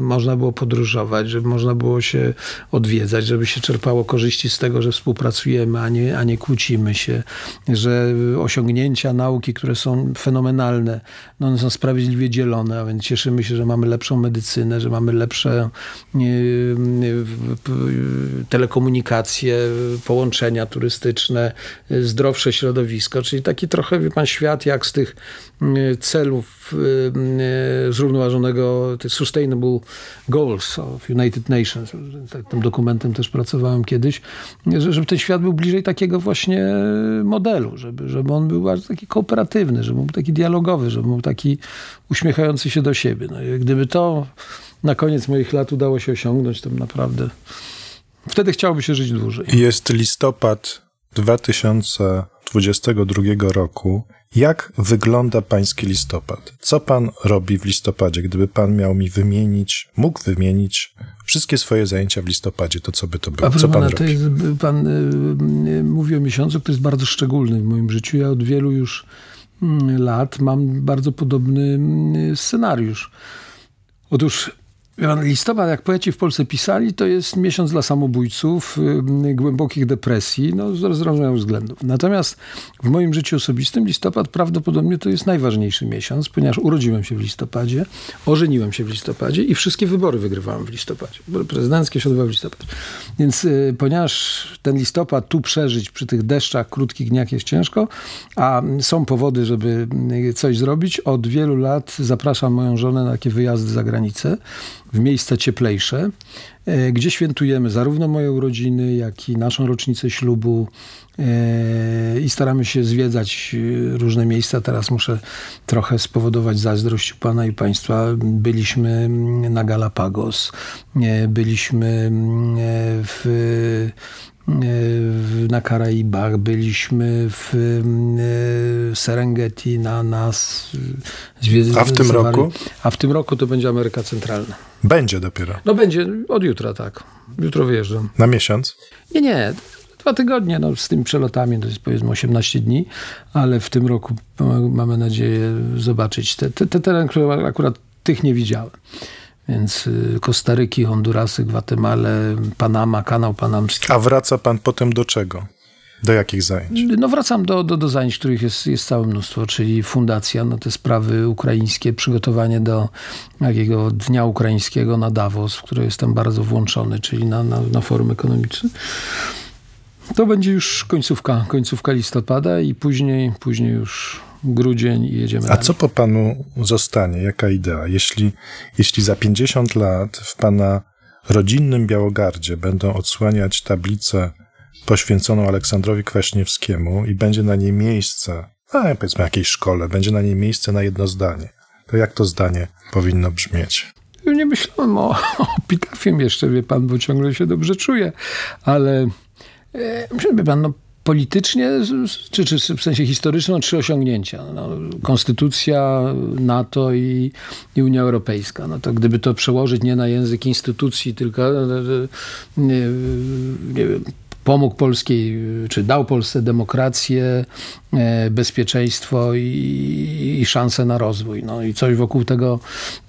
można było podróżować, żeby można było się odwiedzać, żeby się czerpało korzyści z tego, że współpracujemy, a nie, a nie kłócimy się, że osiągnięcia nauki, które są fenomenalne, no one są sprawiedliwie dzielone, a więc cieszymy się, że mamy lepszą medycynę, że mamy lepsze telekomunikacje, połączenia turystyczne, zdrowsze środowisko, czyli taki trochę, wie pan, świat jak z tych celów zrównoważonego, tych Sustainable Goals of United Nations, tym dokumentem też pracowałem kiedyś, żeby ten świat był bliżej takiego właśnie modelu, żeby, żeby on był bardzo taki kooperatywny, żeby był taki dialogowy, żeby był taki uśmiechający się do siebie. No gdyby to na koniec moich lat udało się osiągnąć, to naprawdę wtedy chciałoby się żyć dłużej. Jest listopad 2022 roku. Jak wygląda pański listopad? Co pan robi w listopadzie? Gdyby pan miał mi wymienić, mógł wymienić wszystkie swoje zajęcia w listopadzie, to co by to było? A co pan pana, robi? Jest, pan y, mówi o miesiącu, który jest bardzo szczególny w moim życiu. Ja od wielu już y, lat mam bardzo podobny y, scenariusz. Otóż Listopad, jak poeci w Polsce pisali, to jest miesiąc dla samobójców, yy, głębokich depresji, no z zrozumiałych względów. Natomiast w moim życiu osobistym listopad prawdopodobnie to jest najważniejszy miesiąc, ponieważ urodziłem się w listopadzie, ożeniłem się w listopadzie i wszystkie wybory wygrywałem w listopadzie. Prezydenckie się odbywały w listopadzie. Więc yy, ponieważ ten listopad tu przeżyć przy tych deszczach, krótkich dniach jest ciężko, a są powody, żeby coś zrobić, od wielu lat zapraszam moją żonę na takie wyjazdy za granicę. W miejsca cieplejsze, e, gdzie świętujemy zarówno moje urodziny, jak i naszą rocznicę ślubu e, i staramy się zwiedzać e, różne miejsca. Teraz muszę trochę spowodować zazdrość u Pana i Państwa. Byliśmy na Galapagos, byliśmy w na Karaibach, byliśmy w Serengeti na nas. A w tym roku? A w tym roku to będzie Ameryka Centralna. Będzie dopiero. No będzie, od jutra tak. Jutro wyjeżdżam. Na miesiąc? Nie, nie. Dwa tygodnie, no, z tymi przelotami to jest powiedzmy 18 dni, ale w tym roku mamy nadzieję zobaczyć te, te, te tereny, które akurat tych nie widziałem. Więc y, Kostaryki, Hondurasy, Gwatemale, Panama, kanał panamski. A wraca pan potem do czego? Do jakich zajęć? No wracam do, do, do zajęć, których jest, jest całe mnóstwo, czyli fundacja, no te sprawy ukraińskie, przygotowanie do jakiego Dnia Ukraińskiego na Davos, w które jestem bardzo włączony, czyli na, na, na forum ekonomicznym. To będzie już końcówka, końcówka listopada i później, później już grudzień i jedziemy A dalej. co po panu zostanie? Jaka idea? Jeśli, jeśli za 50 lat w pana rodzinnym Białogardzie będą odsłaniać tablicę poświęconą Aleksandrowi Kwaśniewskiemu i będzie na niej miejsce, a powiedzmy jakiejś szkole, będzie na niej miejsce na jedno zdanie, to jak to zdanie powinno brzmieć? Nie myślałem o, o epitafiem jeszcze, wie pan, bo ciągle się dobrze czuję, ale e, wie pan, no, politycznie, czy, czy w sensie historycznym, trzy osiągnięcia. No, konstytucja, NATO i, i, Unia Europejska. No to gdyby to przełożyć nie na język instytucji, tylko e, e, nie, nie wiem, pomógł Polskiej, czy dał Polsce demokrację, e, bezpieczeństwo i, i szansę na rozwój. No i coś wokół tego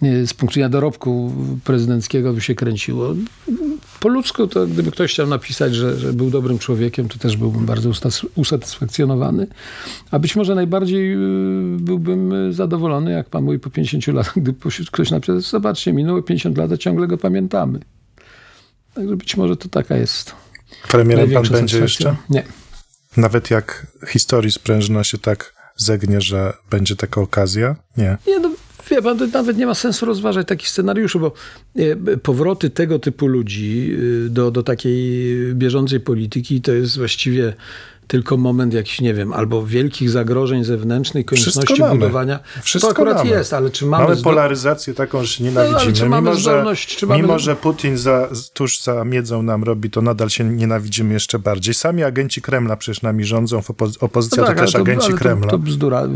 z punktu widzenia dorobku prezydenckiego by się kręciło. Po ludzku to gdyby ktoś chciał napisać, że, że był dobrym człowiekiem, to też byłbym bardzo usatysfakcjonowany. A być może najbardziej e, byłbym zadowolony, jak pan mówi po 50 latach, gdy ktoś napisał, zobaczcie, minęło 50 lat, a ciągle go pamiętamy. Także być może to taka jest Premierem pan będzie jeszcze? Nie. Nawet jak historii sprężyna się tak zegnie, że będzie taka okazja? Nie. Nie, no wie pan, to nawet nie ma sensu rozważać takich scenariuszy, bo e, powroty tego typu ludzi e, do, do takiej bieżącej polityki to jest właściwie tylko moment jakiś, nie wiem, albo wielkich zagrożeń zewnętrznych, konieczności budowania. Wszystko to akurat mamy. jest, ale czy mamy... Mamy polaryzację taką, że nienawidzimy. No, czy mamy mimo, zdolność, że, mamy... mimo, że Putin za, tuż za miedzą nam robi, to nadal się nienawidzimy jeszcze bardziej. Sami agenci Kremla przecież nami rządzą, opozycja no tak, to też to, agenci Kremla. To, to bzdura.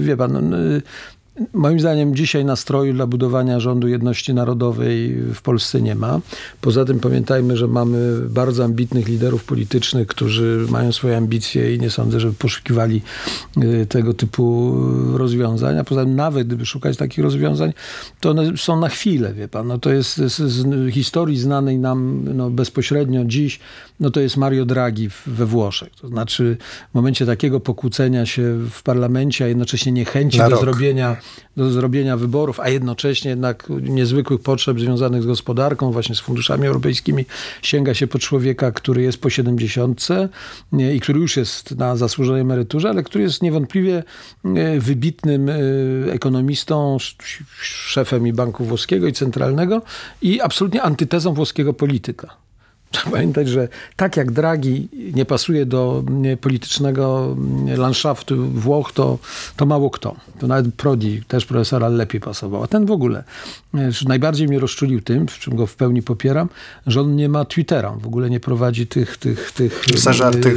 Wie pan, y, Moim zdaniem dzisiaj nastroju dla budowania rządu jedności narodowej w Polsce nie ma. Poza tym pamiętajmy, że mamy bardzo ambitnych liderów politycznych, którzy mają swoje ambicje i nie sądzę, żeby poszukiwali y, tego typu rozwiązań. A poza tym nawet gdyby szukać takich rozwiązań, to one są na chwilę, wie pan. No to jest z historii znanej nam no, bezpośrednio dziś, no to jest Mario Draghi we Włoszech. To znaczy w momencie takiego pokłócenia się w parlamencie, a jednocześnie niechęci na do rok. zrobienia do zrobienia wyborów, a jednocześnie jednak niezwykłych potrzeb związanych z gospodarką, właśnie z funduszami europejskimi, sięga się po człowieka, który jest po 70 i który już jest na zasłużonej emeryturze, ale który jest niewątpliwie wybitnym e, ekonomistą, szefem i Banku Włoskiego i Centralnego i absolutnie antytezą włoskiego polityka. Trzeba pamiętać, że tak jak Draghi nie pasuje do politycznego landszaftu Włoch, to, to mało kto. To nawet Prodi, też profesora, lepiej pasował. A ten w ogóle. Najbardziej mnie rozczulił tym, w czym go w pełni popieram, że on nie ma Twittera. W ogóle nie prowadzi tych... tych, tych Zażartych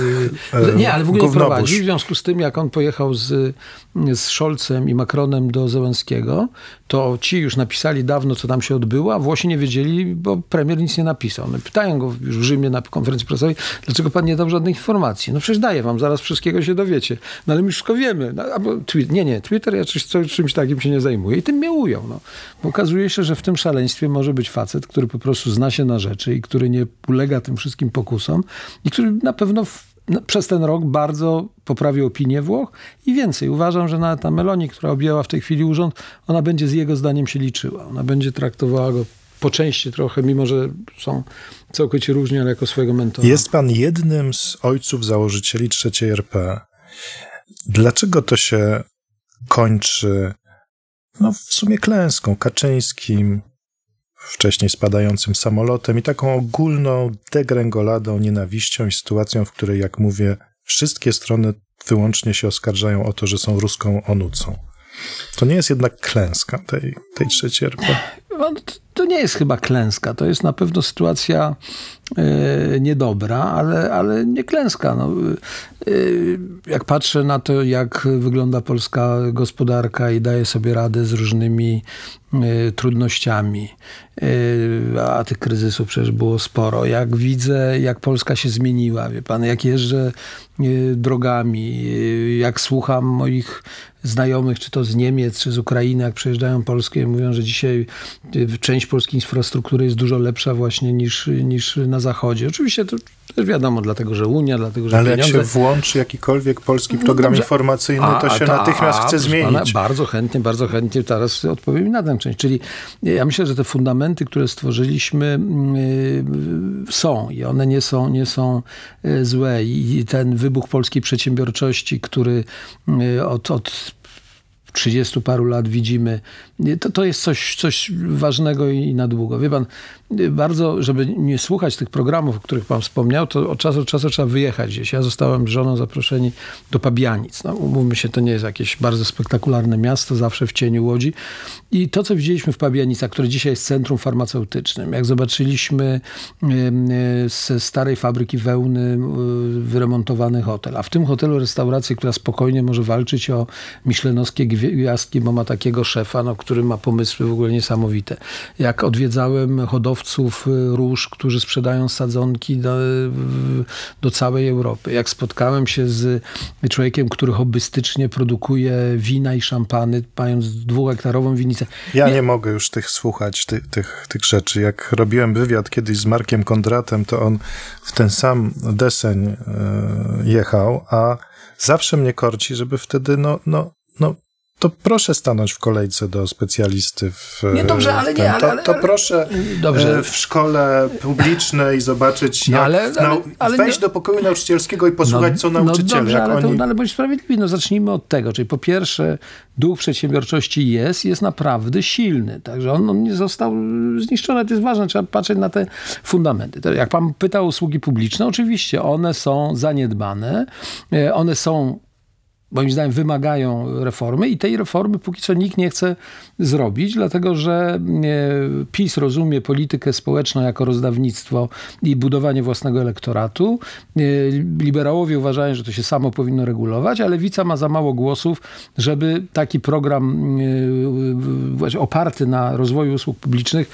yy, Nie, ale w ogóle nie prowadzi. W związku z tym, jak on pojechał z, z Scholzem i Macronem do Zełenskiego, to ci już napisali dawno, co tam się odbyło, a Włosi nie wiedzieli, bo premier nic nie napisał. No, pytają go już w Rzymie na konferencji prasowej, dlaczego pan nie dał żadnych informacji? No przecież daję wam, zaraz wszystkiego się dowiecie. No ale my wszystko wiemy. No, albo tweet, nie, nie, Twitter ja czymś, czymś takim się nie zajmuję i tym mnie ują. No. Bo okazuje się, że w tym szaleństwie może być facet, który po prostu zna się na rzeczy i który nie ulega tym wszystkim pokusom i który na pewno w, no, przez ten rok bardzo poprawi opinię Włoch i więcej. Uważam, że nawet ta Meloni, która objęła w tej chwili urząd, ona będzie z jego zdaniem się liczyła. Ona będzie traktowała go po części trochę, mimo że są całkowicie różni, ale jako swojego mentora. Jest pan jednym z ojców założycieli trzeciej RP. Dlaczego to się kończy no, w sumie klęską, Kaczyńskim, wcześniej spadającym samolotem i taką ogólną degrengoladą, nienawiścią i sytuacją, w której, jak mówię, wszystkie strony wyłącznie się oskarżają o to, że są ruską onucą. To nie jest jednak klęska tej, tej trzeciej RP? No, to nie jest chyba klęska. To jest na pewno sytuacja e, niedobra, ale, ale nie klęska. No, e, jak patrzę na to, jak wygląda polska gospodarka i daje sobie radę z różnymi e, trudnościami, a tych kryzysów przecież było sporo. Jak widzę, jak Polska się zmieniła, wie pan, jak jeżdżę drogami, jak słucham moich znajomych, czy to z Niemiec, czy z Ukrainy, jak przejeżdżają Polskie, mówią, że dzisiaj część polskiej infrastruktury jest dużo lepsza właśnie niż, niż na Zachodzie. Oczywiście to też wiadomo, dlatego że Unia, dlatego że Ale pieniądze... jak się włączy jakikolwiek polski program no informacyjny, to się a, natychmiast a, chce zmienić. Pana, bardzo chętnie, bardzo chętnie teraz odpowiem na tę część. Czyli ja myślę, że te fundamenty, które stworzyliśmy yy, są i one nie są, nie są yy, złe. I ten wybuch polskiej przedsiębiorczości, który yy, od, od 30 paru lat widzimy, to, to jest coś, coś ważnego i na długo. Wie pan, bardzo, żeby nie słuchać tych programów, o których pan wspomniał, to od czasu do czasu trzeba wyjechać gdzieś. Ja zostałem z żoną zaproszeni do Pabianic. No, umówmy się, to nie jest jakieś bardzo spektakularne miasto, zawsze w cieniu Łodzi. I to, co widzieliśmy w Pabianicach, które dzisiaj jest centrum farmaceutycznym, jak zobaczyliśmy ze starej fabryki wełny wyremontowany hotel, a w tym hotelu restaurację, która spokojnie może walczyć o miszlenowskie gwiazdki, bo ma takiego szefa, no, który ma pomysły w ogóle niesamowite. Jak odwiedzałem hodowców y, róż, którzy sprzedają sadzonki do, do całej Europy. Jak spotkałem się z człowiekiem, który hobbystycznie produkuje wina i szampany, mając dwuhektarową winnicę. Ja nie, nie mogę już tych słuchać, tych, tych, tych rzeczy. Jak robiłem wywiad kiedyś z Markiem Kondratem, to on w ten sam deseń e, jechał, a zawsze mnie korci, żeby wtedy no, no, no to proszę stanąć w kolejce do specjalisty w. Nie, dobrze, ale nie, ale, ale, to, to proszę dobrze. E, w szkole publicznej zobaczyć, no, ale, ale, ale, wejść do pokoju nauczycielskiego i posłuchać, no, co nauczyciele. No dobrze, ale, oni... to, ale bądź sprawiedliwy, no zacznijmy od tego. Czyli po pierwsze, duch przedsiębiorczości jest, jest naprawdę silny. Także on, on nie został zniszczony. To jest ważne, trzeba patrzeć na te fundamenty. To jak pan pyta o usługi publiczne, oczywiście one są zaniedbane, e, one są moim zdaniem wymagają reformy i tej reformy póki co nikt nie chce zrobić, dlatego że e, PiS rozumie politykę społeczną jako rozdawnictwo i budowanie własnego elektoratu. E, liberałowie uważają, że to się samo powinno regulować, ale Lewica ma za mało głosów, żeby taki program e, oparty na rozwoju usług publicznych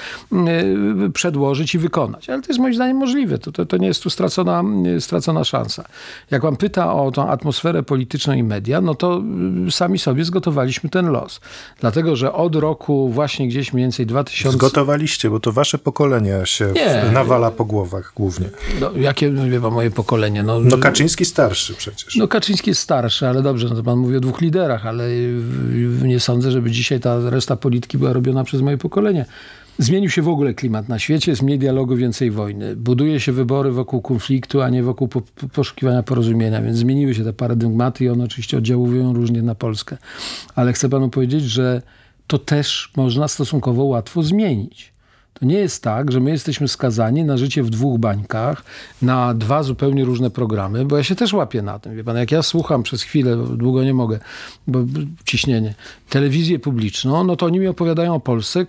przedłożyć i wykonać. Ale to jest moim zdaniem możliwe. To, to, to nie jest tu stracona, stracona szansa. Jak pan pyta o tą atmosferę polityczną i media, no to y, sami sobie zgotowaliśmy ten los. Dlatego, że od roku właśnie gdzieś mniej więcej 2000... Zgotowaliście, bo to wasze pokolenie się Nie. nawala po głowach głównie. No, jakie, no, wie pan, moje pokolenie? No, no Kaczyński starszy przecież. No Kaczyński jest starszy, ale dobrze, no to pan mówi o dwóch liderach, ale nie sądzę, żeby dzisiaj ta reszta polityki była robiona przez moje pokolenie. Zmienił się w ogóle klimat na świecie, jest mniej dialogu, więcej wojny. Buduje się wybory wokół konfliktu, a nie wokół po, po, poszukiwania porozumienia, więc zmieniły się te paradygmaty i one oczywiście oddziałują różnie na Polskę. Ale chcę panu powiedzieć, że to też można stosunkowo łatwo zmienić. To nie jest tak, że my jesteśmy skazani na życie w dwóch bańkach, na dwa zupełnie różne programy, bo ja się też łapię na tym. Wie pan, jak ja słucham przez chwilę, długo nie mogę, bo ciśnienie, telewizję publiczną, no to oni mi opowiadają o Polsce,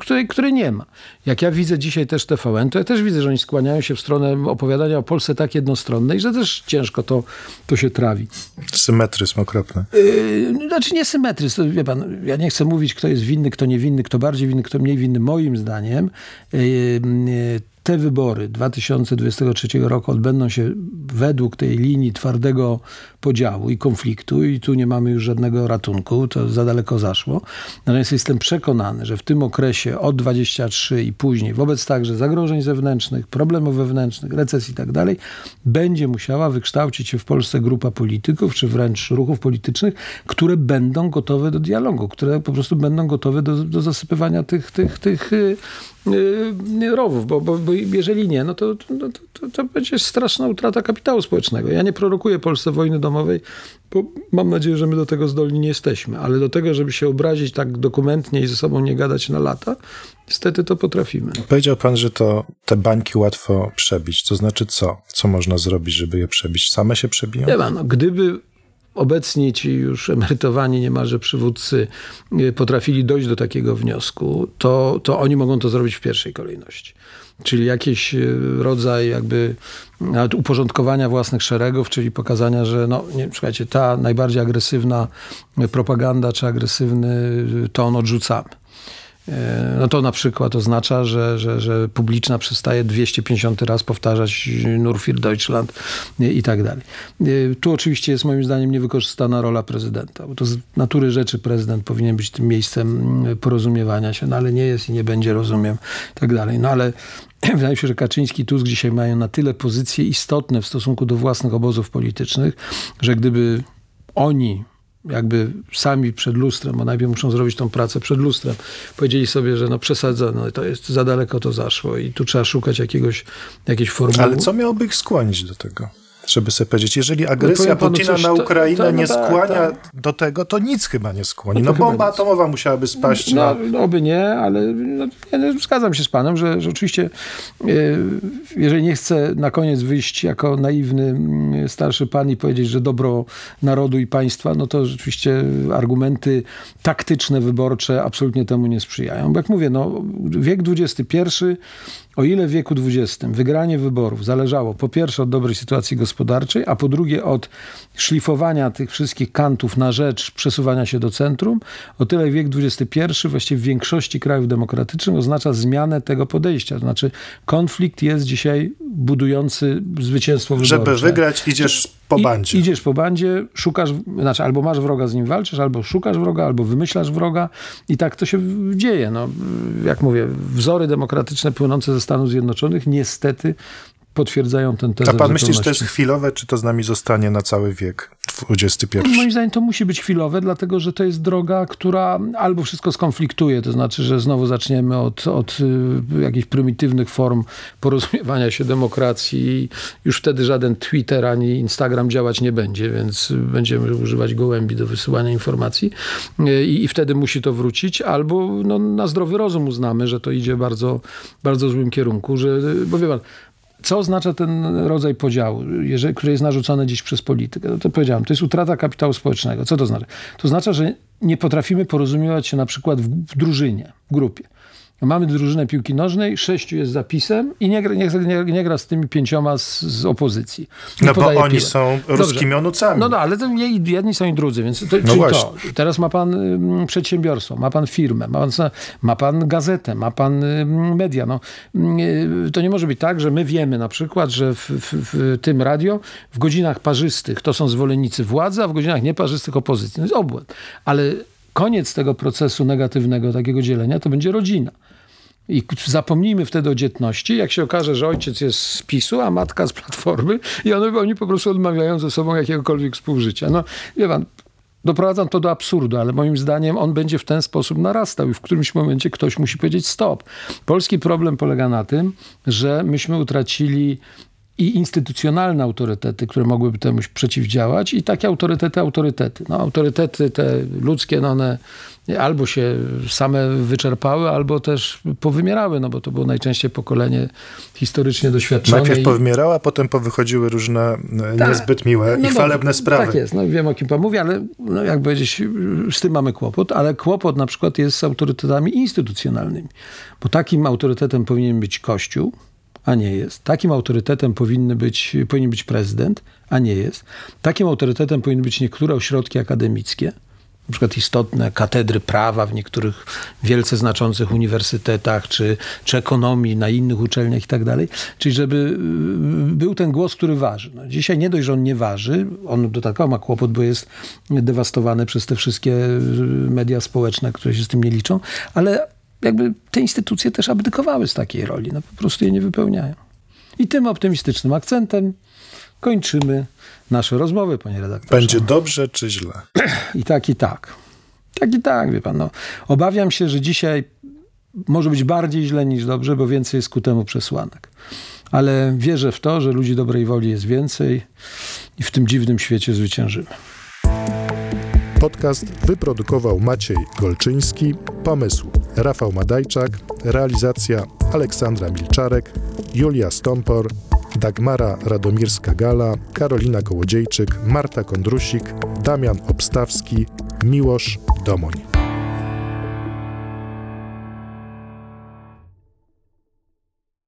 której, której nie ma. Jak ja widzę dzisiaj też TVN, to ja też widzę, że oni skłaniają się w stronę opowiadania o Polsce tak jednostronnej, że też ciężko to, to się trawi. Symetryzm okropny. Yy, znaczy nie symetryzm, wie pan, ja nie chcę mówić, kto jest winny, kto niewinny, kto bardziej winny, kto mniej winny. Moim zdaniem eh, te wybory 2023 roku odbędą się według tej linii twardego podziału i konfliktu i tu nie mamy już żadnego ratunku, to za daleko zaszło. Natomiast jestem przekonany, że w tym okresie od 23 i później, wobec także zagrożeń zewnętrznych, problemów wewnętrznych, recesji i tak dalej, będzie musiała wykształcić się w Polsce grupa polityków, czy wręcz ruchów politycznych, które będą gotowe do dialogu, które po prostu będą gotowe do, do zasypywania tych, tych, tych yy, rowów, bo, bo, bo jeżeli nie, no to, no to, to, to będzie straszna utrata kapitału społecznego. Ja nie prorokuję Polsce wojny domowej, bo mam nadzieję, że my do tego zdolni nie jesteśmy, ale do tego, żeby się obrazić tak dokumentnie i ze sobą nie gadać na lata, niestety to potrafimy. Powiedział pan, że to te bańki łatwo przebić. To znaczy co? Co można zrobić, żeby je przebić? Same się przebiją? Nie ma, no, gdyby obecni ci już emerytowani niemalże przywódcy y, potrafili dojść do takiego wniosku, to, to oni mogą to zrobić w pierwszej kolejności. Czyli jakiś y, rodzaj jakby nawet uporządkowania własnych szeregów, czyli pokazania, że no, nie, słuchajcie, ta najbardziej agresywna propaganda czy agresywny ton odrzucamy. E, no to na przykład oznacza, że, że, że publiczna przestaje 250 raz powtarzać Nur für Deutschland i tak dalej. E, tu oczywiście jest moim zdaniem niewykorzystana rola prezydenta, bo to z natury rzeczy prezydent powinien być tym miejscem porozumiewania się, no ale nie jest i nie będzie, rozumiem, i tak dalej. No ale Wydaje mi się, że Kaczyński i Tusk dzisiaj mają na tyle pozycje istotne w stosunku do własnych obozów politycznych, że gdyby oni jakby sami przed lustrem, bo najpierw muszą zrobić tą pracę przed lustrem, powiedzieli sobie, że no przesadza, no to jest za daleko to zaszło i tu trzeba szukać jakiegoś, jakiejś formuły. Ale co miałoby ich skłonić do tego? Żeby sobie powiedzieć, jeżeli agresja no Putina na Ukrainę to, to, no nie tak, skłania tak. do tego, to nic chyba nie skłoni. No, no bomba nic. atomowa musiałaby spaść. No, na... no oby nie, ale no, ja zgadzam się z panem, że, że oczywiście e, jeżeli nie chcę na koniec wyjść jako naiwny mm, starszy pan i powiedzieć, że dobro narodu i państwa, no to rzeczywiście argumenty taktyczne, wyborcze absolutnie temu nie sprzyjają. Bo jak mówię, no wiek XXI o ile w wieku XX wygranie wyborów zależało po pierwsze od dobrej sytuacji gospodarczej, a po drugie od szlifowania tych wszystkich kantów na rzecz przesuwania się do centrum, o tyle wiek XXI właściwie w większości krajów demokratycznych oznacza zmianę tego podejścia. To znaczy konflikt jest dzisiaj budujący zwycięstwo wyborcze. Żeby wygrać idziesz po bandzie. I, idziesz po bandzie, szukasz, znaczy albo masz wroga, z nim walczysz, albo szukasz wroga, albo wymyślasz wroga i tak to się dzieje. No, jak mówię, wzory demokratyczne płynące ze Stanów Zjednoczonych niestety potwierdzają ten tezę. A pan myśli, że to jest chwilowe, czy to z nami zostanie na cały wiek? XXI. Moim zdaniem to musi być chwilowe, dlatego że to jest droga, która albo wszystko skonfliktuje, to znaczy, że znowu zaczniemy od, od y, jakichś prymitywnych form porozumiewania się demokracji. Już wtedy żaden Twitter ani Instagram działać nie będzie, więc będziemy używać gołębi do wysyłania informacji y, i, i wtedy musi to wrócić, albo no, na zdrowy rozum uznamy, że to idzie bardzo, bardzo złym kierunku, że, bo wie pan, co oznacza ten rodzaj podziału, jeżeli, który jest narzucony dziś przez politykę? No to powiedziałem, to jest utrata kapitału społecznego. Co to znaczy? To oznacza, że nie potrafimy porozumiewać się na przykład w, w drużynie, w grupie. Mamy drużynę piłki nożnej, sześciu jest zapisem i nie gra, nie, nie, nie gra z tymi pięcioma z, z opozycji. Nie no bo oni piłek. są ruskimi onucami. No, no ale to jedni są i drudzy, więc to, no właśnie. to. Teraz ma pan y, przedsiębiorstwo, ma pan firmę, ma pan, ma pan gazetę, ma pan y, media. No, y, to nie może być tak, że my wiemy na przykład, że w, w, w, tym radio w godzinach parzystych to są zwolennicy władzy, a w godzinach nieparzystych opozycji. To jest obłęd. Ale koniec tego procesu negatywnego, takiego dzielenia, to będzie rodzina. I zapomnijmy wtedy o dzietności. Jak się okaże, że ojciec jest z PiSu, a matka z Platformy i one, oni po prostu odmawiają ze sobą jakiegokolwiek współżycia. No, wie pan, doprowadzam to do absurdu, ale moim zdaniem on będzie w ten sposób narastał i w którymś momencie ktoś musi powiedzieć stop. Polski problem polega na tym, że myśmy utracili i instytucjonalne autorytety, które mogłyby temu przeciwdziałać i takie autorytety, autorytety. No, autorytety te ludzkie, no one albo się same wyczerpały, albo też powymierały, no bo to było najczęściej pokolenie historycznie doświadczone. Najpierw i... powymierało, a potem powychodziły różne e, tak. niezbyt miłe no i chwalebne sprawy. Tak jest, no wiem o kim pan mówi, ale no, jak powiedzieć, z tym mamy kłopot, ale kłopot na przykład jest z autorytetami instytucjonalnymi, bo takim autorytetem powinien być Kościół, a nie jest. Takim autorytetem powinny być, powinien być prezydent, a nie jest. Takim autorytetem powinny być niektóre ośrodki akademickie, na przykład istotne katedry prawa w niektórych wielce znaczących uniwersytetach, czy, czy ekonomii na innych uczelniach i tak dalej. Czyli żeby y, był ten głos, który waży. No, dzisiaj nie dość, że on nie waży, on dodatkowo ma kłopot, bo jest dewastowany przez te wszystkie y, media społeczne, które się z tym nie liczą, ale jakby te instytucje też abdykowały z takiej roli. No po prostu je nie wypełniają. I tym optymistycznym akcentem kończymy nasze rozmowy, panie redaktorze. Będzie dobrze czy źle? I tak, i tak. Tak i tak, wie pan. No, obawiam się, że dzisiaj może być bardziej źle niż dobrze, bo więcej jest ku temu przesłanek. Ale wierzę w to, że ludzi dobrej woli jest więcej i w tym dziwnym świecie zwyciężymy. Podcast wyprodukował Maciej Golczyński, pomysł Rafał Madajczak, realizacja Aleksandra Milczarek, Julia Stompor, Dagmara Radomirska-Gala, Karolina Kołodziejczyk, Marta Kondrusik, Damian Obstawski, Miłosz Domoń.